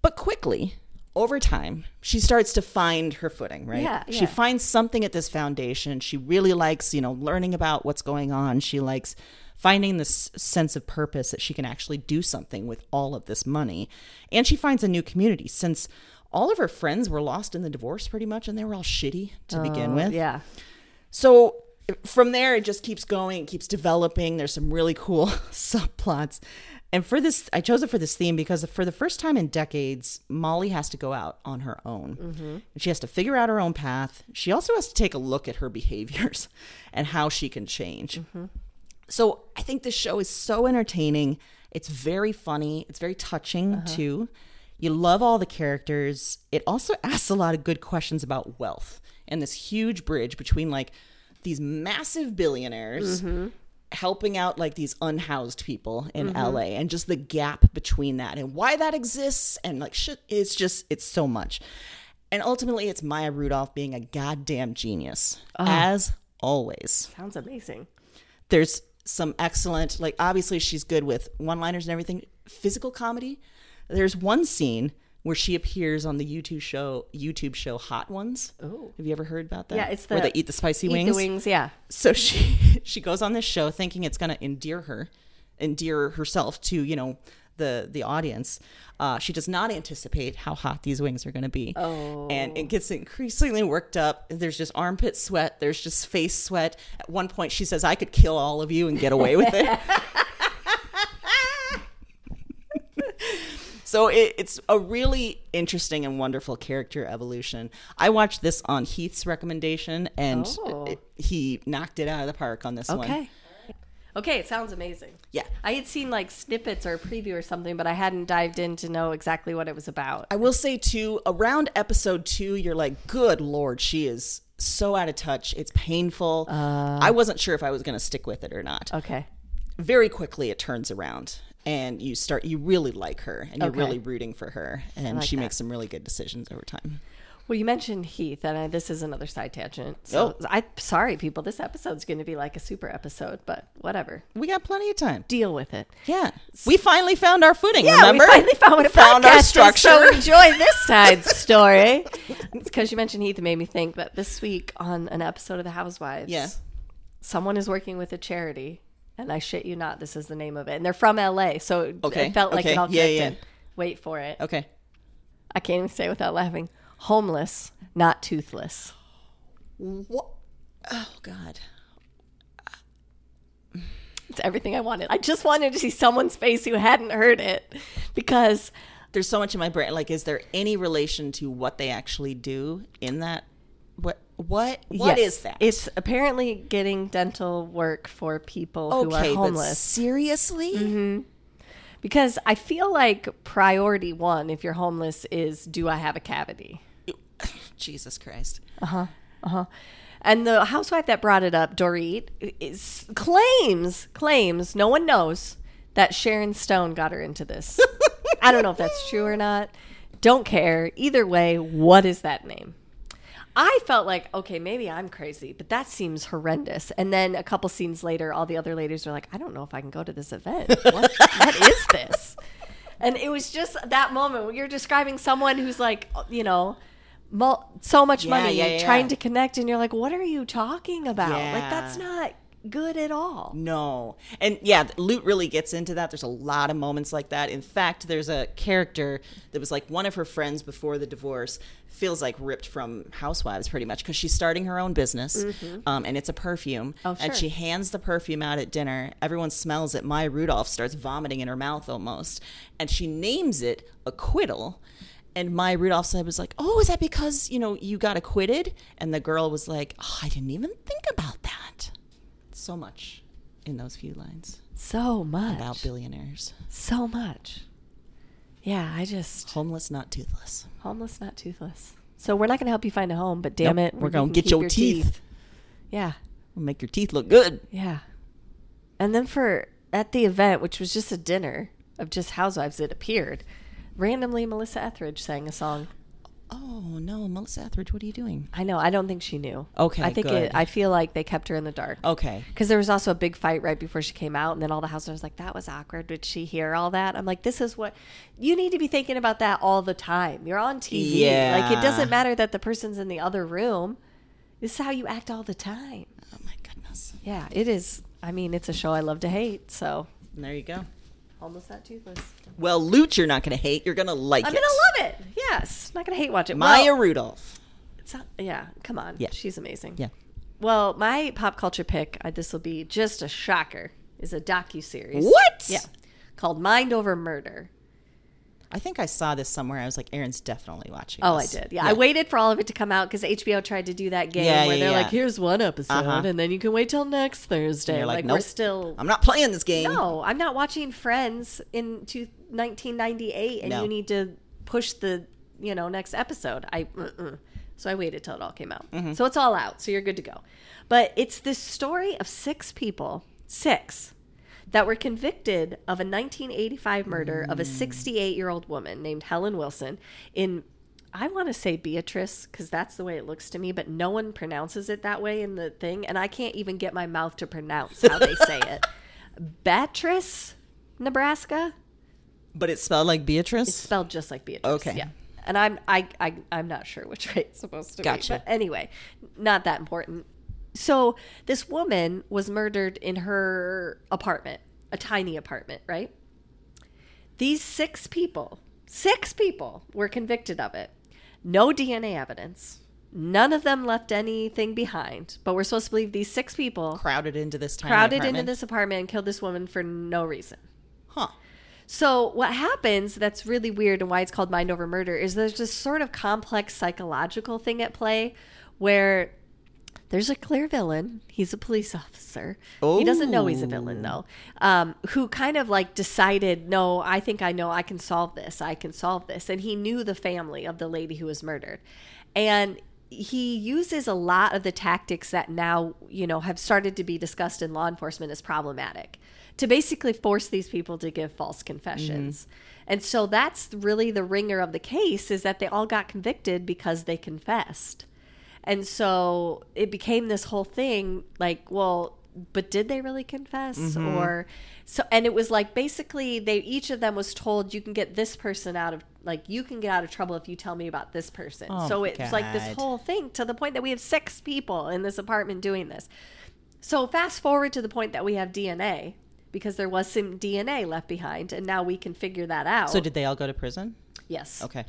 But quickly, over time, she starts to find her footing, right? Yeah, She finds something at this foundation. She really likes, you know, learning about what's going on. She likes finding this sense of purpose that she can actually do something with all of this money. And she finds a new community since all of her friends were lost in the divorce pretty much and they were all shitty to begin oh, with. Oh, Yeah. So from there, it just keeps going, it keeps developing. There's some really cool subplots. And for this, I chose it for this theme because for the first time in decades, Molly has to go out on her own. And she has to figure out her own path. She also has to take a look at her behaviors and how she can change. Mm-hmm. So I think this show is so entertaining. It's very funny. It's very touching uh-huh. too. You love all the characters. It also asks a lot of good questions about wealth and this huge bridge between like these massive billionaires mm-hmm. helping out like these unhoused people in mm-hmm. LA and just the gap between that and why that exists and like shit it's just it's so much. And ultimately it's Maya Rudolph being a goddamn genius as always Sounds amazing. there's some excellent like obviously she's good with one liners and everything physical comedy there's one scene where she appears on the youtube show youtube show hot ones. Oh. have you ever heard about that? Yeah, it's the where they eat the spicy Eat wings the wings, yeah. so she she goes on this show thinking it's going to endear her endear herself to you know the the audience. Uh, she does not anticipate how hot these wings are going to be. Oh. and it gets increasingly worked up. There's just armpit sweat. There's just face sweat. At one point she says i could kill all of you and get away with it So it, it's a really interesting and wonderful character evolution. I watched this on Heath's recommendation, and Oh. it- he knocked it out of the park on this one. Okay. Okay, it sounds amazing. Yeah. I had seen like snippets or a preview or something, but I hadn't dived in to know exactly what it was about. I will say too, around episode two, you're like, good lord, she is so out of touch. It's painful. Uh. I wasn't sure if I was going to stick with it or not. Okay. Very quickly, it turns around. And you start, you really like her, and you're Okay. really rooting for her, and like she that. makes some really good decisions over time. Well, you mentioned Heath, and I, this is another side tangent. So Oh. I sorry, people. This episode's going to be like a super episode, but whatever. We got plenty of time. Deal with it. Yeah, we finally found our footing. Yeah, remember? we finally found what a found podcast our is, structure. so enjoy this side story. Because you mentioned Heath, it made me think that this week on an episode of The Housewives, Yeah. someone is working with a charity, and I shit you not, this is the name of it, and they're from LA, so it, Okay, it felt like okay, it all yeah, yeah. Wait for it. Okay. I can't even say it without laughing. Homeless, not toothless. What? Oh God. It's everything I wanted. I just wanted to see someone's face who hadn't heard it because There's so much in my brain. Like, is there any relation to what they actually do in that? What? What? What yes, is that? It's apparently getting dental work for people who are okay, homeless. seriously? because I feel like priority one, if you're homeless, is do I have a cavity? Jesus Christ. Uh huh. Uh huh. And the housewife that brought it up, Dorit, is claims claims no one knows that Sharon Stone got her into this. I don't know if that's true or not. Don't care. Either way, what is that name? I felt like, okay, maybe I'm crazy, but that seems horrendous. And then a couple scenes later, all the other ladies are like, I don't know if I can go to this event. What, what is this? And it was just that moment when you're describing someone who's like, you know, so much Yeah, money yeah, yeah, trying to connect, and you're like, what are you talking about? Like, that's not good at all. No. And yeah, Loot really gets into that. There's a lot of moments like that. In fact, there's a character that was like one of her friends before the divorce, feels like ripped from Housewives pretty much because she's starting her own business um, and it's a perfume. Oh, sure. And she hands the perfume out at dinner. Everyone smells it. Maya Rudolph starts vomiting in her mouth almost. And she names it Acquittal. And my Rudolph said was like, "Oh, is that because you know you got acquitted?" And the girl was like, oh, "I didn't even think about that." So much in those few lines So much. about billionaires, so much. Yeah, I just homeless, not toothless. homeless, not toothless. So we're not going to help you find a home, but damn Nope, it, we're gonna gonna get keep your teeth. Yeah, We'll make your teeth look good. yeah. And then for at the event, which was just a dinner of just housewives, it appeared randomly Melissa Etheridge sang a song. Oh no, Melissa Etheridge, what are you doing? I know. I don't think she knew. Okay, I think good. it. I feel like they kept her in the dark. Okay. Because there was also a big fight right before she came out, and then all the housewives like, "That was awkward." Did she hear all that? I'm like, "This is what you need to be thinking about that all the time. You're on TV. Yeah. Like it doesn't matter that the person's in the other room. This is how you act all the time." Oh my goodness. Yeah, it is. I mean, it's a show I love to hate. So And there you go. almost not toothless. Well, Loot, you're not going to hate. You're going to like I'm it. gonna love it. Yes, not gonna hate watch it. Maya Well, Rudolph. it's not, yeah, come on. Yeah. she's amazing. Yeah. Well, my pop culture pick, uh, this will be just a shocker, is a docu series. What? Yeah, called Mind Over Murder. I think I saw this somewhere. I was like, Erin's definitely watching. Oh, this. I did. Yeah. I waited for all of it to come out because HBO tried to do that game Yeah, where yeah, they're yeah. like, "Here's one episode, Uh-huh. and then you can wait till next Thursday." Like, like we're still. I'm not playing this game. no, I'm not watching Friends in 1998, and No. you need to push the you know next episode. I uh-uh. so I waited till it all came out. Mm-hmm. So it's all out. So you're good to go. But it's this story of six people, six that were convicted of a 1985 murder of a 68 year old woman named Helen Wilson in, I want to say Beatrice because that's the way it looks to me, but no one pronounces it that way in the thing. And I can't even get my mouth to pronounce how they say it. Beatrice, Nebraska. But it's spelled like Beatrice. It's spelled just like Beatrice. Okay. Yeah. And I'm I, I I'm not sure which way it's supposed to Gotcha. be. But anyway, not that important. So this woman was murdered in her apartment, a tiny apartment, right? These six people, six people were convicted of it. No DNA evidence. None of them left anything behind. But we're supposed to believe these six people crowded into this tiny crowded into this apartment and killed this woman for no reason. Huh. So what happens that's really weird and why it's called mind over murder is there's this sort of complex psychological thing at play where there's a clear villain. He's a police officer. He doesn't know he's a villain though. Um, who kind of like decided, no, I think I know I can solve this. I can solve this. And he knew the family of the lady who was murdered. And he uses a lot of the tactics that now, you know, have started to be discussed in law enforcement as problematic to basically force these people to give false confessions. And so that's really the ringer of the case is that they all got convicted because they confessed. And so it became this whole thing like, well, but did they really confess Mm-hmm. or so and it was like basically they each of them was told you can get this person out of like you can get out of trouble if you tell me about this person. Oh, so it's like this whole thing to the point that we have six people in this apartment doing this. So fast forward to the point that we have DNA because there was some DNA left behind and now we can figure that out. So did they all go to prison? yes. Okay.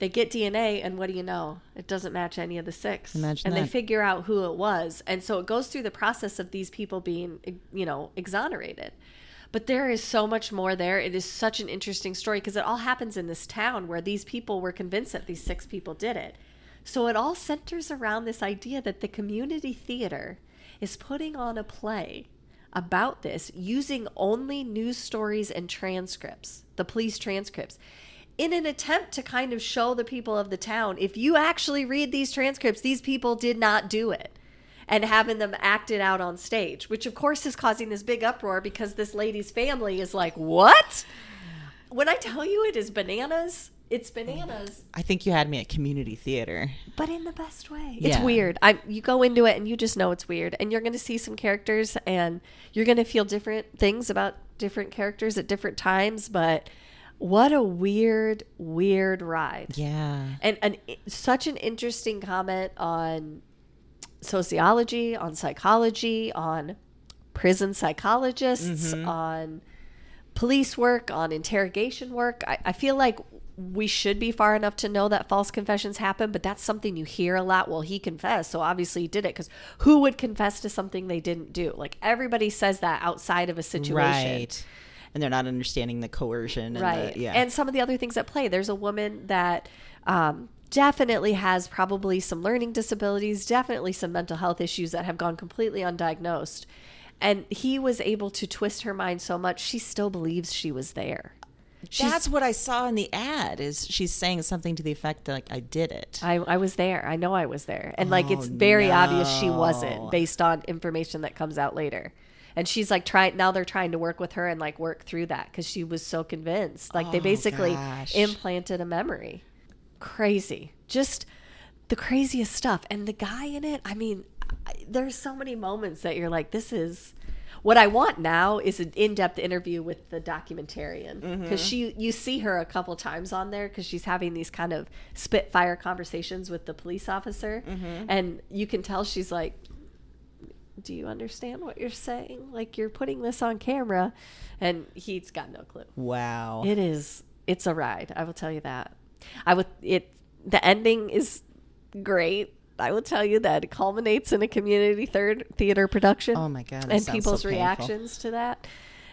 They get DNA, and what do you know? It doesn't match any of the six. Imagine and they figure out who it was. And so it goes through the process of these people being, you know, exonerated. But there is so much more there. It is such an interesting story because it all happens in this town where these people were convinced that these six people did it. So it all centers around this idea that the community theater is putting on a play about this using only news stories and transcripts, the police transcripts, in an attempt to kind of show the people of the town if you actually read these transcripts, these people did not do it. And having them acted out on stage, which of course is causing this big uproar because this lady's family is like, What? When I tell you it is bananas, it's bananas I think you had me at community theater. but in the best way. It's weird. I you go into it and you just know it's weird, and you're going to see some characters, and you're going to feel different things about different characters at different times. But what a weird, weird ride, Yeah. and an such an interesting comment on sociology, on psychology, on prison psychologists, mm-hmm. on police work, on interrogation work. I, I feel like we should be far enough to know that false confessions happen, but that's something you hear a lot. Well, he confessed, so obviously he did it because who would confess to something they didn't do? Like everybody says that outside of a situation. Right. and they're not understanding the coercion. And right The, yeah. and some of the other things at play there's a woman that um, definitely has probably some learning disabilities definitely some mental health issues that have gone completely undiagnosed and he was able to twist her mind so much she still believes she was there She's, That's what I saw in the ad. Is she's saying something to the effect that like I did it. I, I was there. I know I was there. And like it's Oh, very obvious she wasn't based on information that comes out later. And she's like trying now they're trying to work with her and like work through that because she was so convinced. Like they Oh, basically gosh. implanted a memory. Crazy. Just the craziest stuff. And the guy in it, I mean, I, there's so many moments that you're like, this is what I want now is an in-depth interview with the documentarian. Mm-hmm. Because she you see her a couple times on there because she's having these kind of spitfire conversations with the police officer. Mm-hmm. And you can tell she's like do you understand what you're saying? Like you're putting this on camera. And he's got no clue. Wow. it is it's a ride i will tell you that. I would it the ending is great i will tell you that it culminates in a community third theater production. Oh my God, and people's so reactions to that.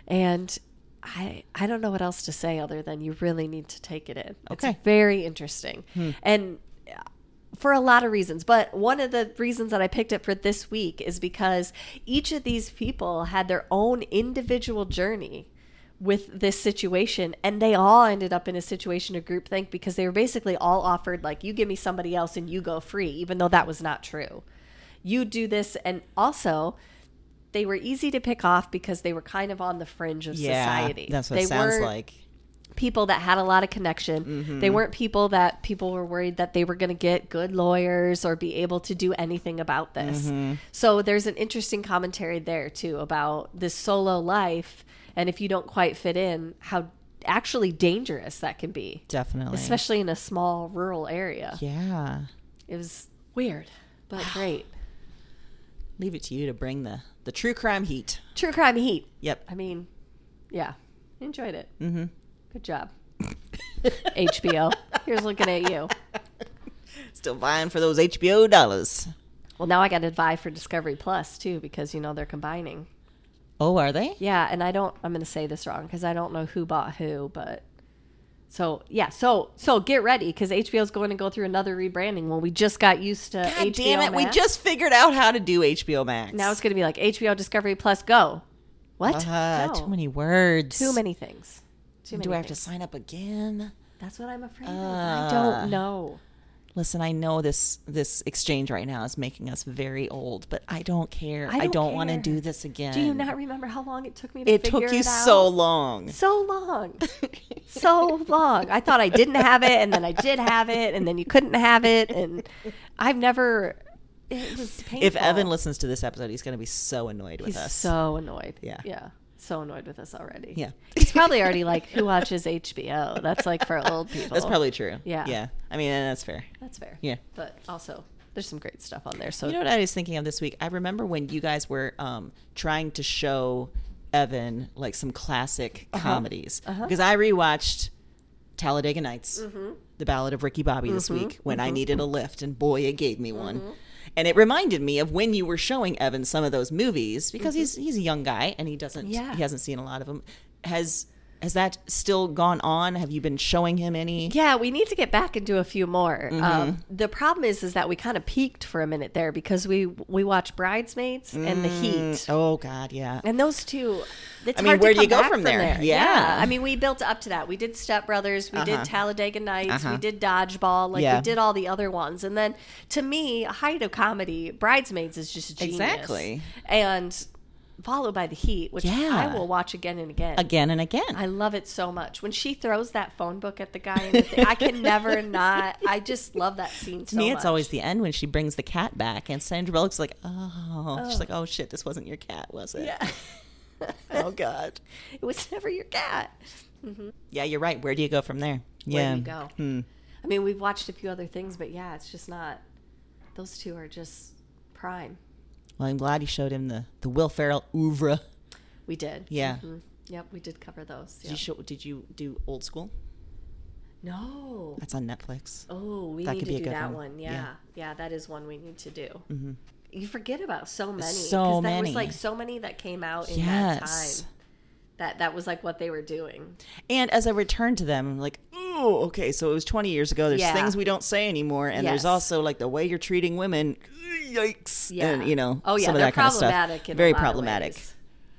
And i i don't know what else to say other than you really need to take it in. Okay. it's very interesting. And uh, for a lot of reasons. But one of the reasons that I picked it for this week is because each of these people had their own individual journey with this situation and they all ended up in a situation of groupthink because they were basically all offered like you give me somebody else and you go free even though that was not true you do this and also they were easy to pick off because they were kind of on the fringe of yeah, society that's what they it sounds weren't like. people that had a lot of connection. Mm-hmm. They weren't people that people were worried that they were going to get good lawyers or be able to do anything about this. Mm-hmm. So there's an interesting commentary there too about this solo life and if you don't quite fit in, how actually dangerous that can be. Definitely. Especially in a small rural area. Yeah. It was weird, but great. Leave it to you to bring the the true crime heat. True crime heat. Yep. I mean, yeah, enjoyed it. Mm-hmm. Good job, HBO. Here's looking at you. Still vying for those HBO dollars. Well, now I got to vie for Discovery Plus too because you know they're combining. Oh, are they? Yeah, and I don't. I'm going to say this wrong because I don't know who bought who, but so yeah. So so get ready because HBO's going to go through another rebranding. Well, we just got used to God HBO damn it! We just figured out how to do HBO Max. now it's going to be like HBO Discovery Plus Go. What? uh, No. too many words. Too many things. Too many. Do I have to sign up again? That's what I'm afraid of. I Uh, don't know. Listen, I know this this exchange right now is making us very old, but I don't care. I don't don't, want to do this again. Do you not remember how long it took me to It took you it so long. so long so long i thought i didn't have it and then i did have it and then you couldn't have it and i've never it was painful If Evan listens to this episode, he's going to be so annoyed with he's us. so annoyed Yeah. yeah so annoyed with us already Yeah. he's probably already like who watches hbo that's like for old people That's probably true. Yeah. Yeah. I mean, that's fair. that's fair Yeah. but also there's some great stuff on there so You know what I was thinking of this week? I remember when you guys were um, trying to show Evan like some classic Uh-huh. comedies because I rewatched Talladega Nights, Mm-hmm. The Ballad of Ricky Bobby this week when I needed a lift, and boy, it gave me one. Mm-hmm. And it reminded me of when you were showing Evan some of those movies because he's he's a young guy and he doesn't Mm-hmm. Yeah. he hasn't seen a lot of them. Has has that still gone on? Have you been showing him any? Yeah, we need to get back and do a few more. Mm-hmm. Um, the problem is, is that we kind of peaked for a minute there because we we watched Bridesmaids and The Heat, Oh God, yeah. and those two. It's I mean, where do you go back from there? Yeah. Yeah. I mean, we built up to that. We did Step Brothers, we Uh-huh. did Talladega Nights, we Uh-huh. did Dodgeball, like Yeah. we did all the other ones. And then, to me, height of comedy, Bridesmaids is just genius. Exactly. and followed by The Heat, which Yeah. I will watch again and again. Again and again. I love it so much. When she throws that phone book at the guy, the thing, I can never not. I just love that scene To so me, much. it's always the end when she brings the cat back, and Sandra Bullock's like, "Oh," she's like, "Oh shit, this wasn't your cat, was it?" Yeah. oh god. it was never your cat. Yeah, you're right. Where do you go from there? Where yeah. do you go? Hmm. I mean, we've watched a few other things, but yeah, it's just not. Those two are just prime. Well, I'm glad you showed him the the Will Ferrell oeuvre. We did. Yeah. Mhm. Yep, we did cover those. Did Yep. you show? Did you do Old School? no. That's on Netflix. Oh, we That need could to be a do good that one. one. Yeah. Yeah. yeah, that is one we need to do. You forget about so many. So 'cause There many. was like so many that came out in Yes. that time. That that was like what they were doing. And as I returned to them, I'm like, oh, okay, so it was 20 years ago. There's Yeah. things we don't say anymore, and there's Yes. also like the way you're treating women. Yikes! Yeah. And you know, oh yeah, some of they're that kind of problematic stuff. in a Very lot of problematic. ways.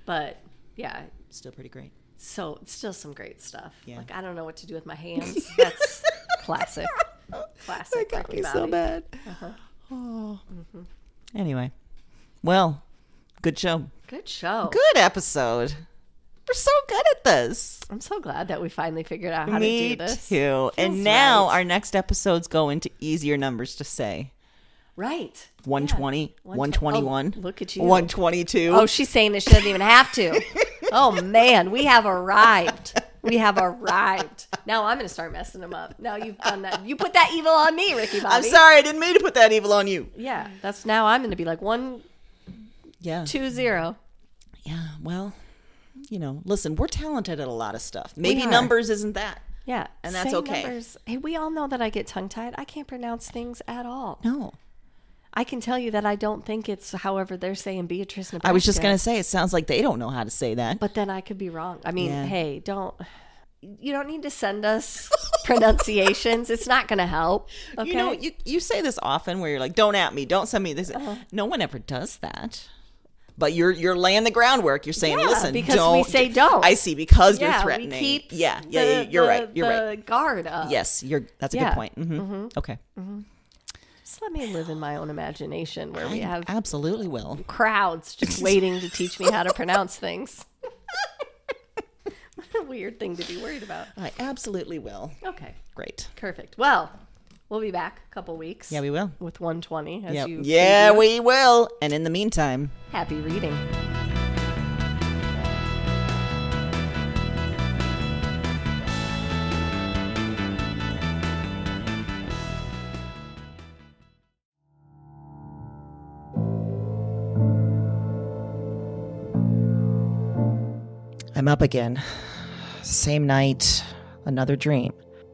But yeah, Still pretty great. so it's still some great stuff. Yeah. Like I don't know what to do with my hands. That's classic. Classic. That got Ricky me so Bobby. bad. Uh-huh. Oh. Mm-hmm. Anyway, well, good show. Good show. Good episode. We're so good at this. I'm so glad that we finally figured out how Me to do this. too. And now right. our next episodes go into easier numbers to say. Right. 120, Yeah. 121. Oh, look at you. 122. Oh, she's saying that she doesn't even have to. oh man, we have arrived. We have arrived. Now I'm gonna start messing them up. Now you've done that. You put that evil on me, Ricky Bobby. I'm sorry, I didn't mean to put that evil on you. Yeah, that's now I'm gonna be like one Yeah. two zero. Yeah, well, you know, listen, we're talented at a lot of stuff. Maybe numbers isn't that. Yeah, And that's okay. Numbers. Hey, we all know that I get tongue tied. I can't pronounce things at all. No. I can tell you that I don't think it's however they're saying Beatrice. Nebraska. I was just going to say, it sounds like they don't know how to say that. but then I could be wrong. I mean, Yeah. hey, don't. You don't need to send us pronunciations. It's not going to help. Okay. You know, you, you say this often where you're like, don't at me, don't send me this. Uh-huh. No one ever does that. But you're you're laying the groundwork. You're saying, Yeah, listen, because don't. say don't. I see, because yeah, you're threatening. we keep yeah, yeah, the- yeah, you're the- right. You're the right. guard up. Yes, you're. That's a good point. hmm Okay, Just let me live in my own imagination where we have absolutely will. crowds just waiting to teach me how to pronounce things. what a weird thing to be worried about. I absolutely will. Okay, Great. perfect. Well, we'll be back a couple weeks. Yeah, we will. with 120 as Yeah, you yeah, preview. we will. And in the meantime, happy reading. I'm up again. Same night, another dream.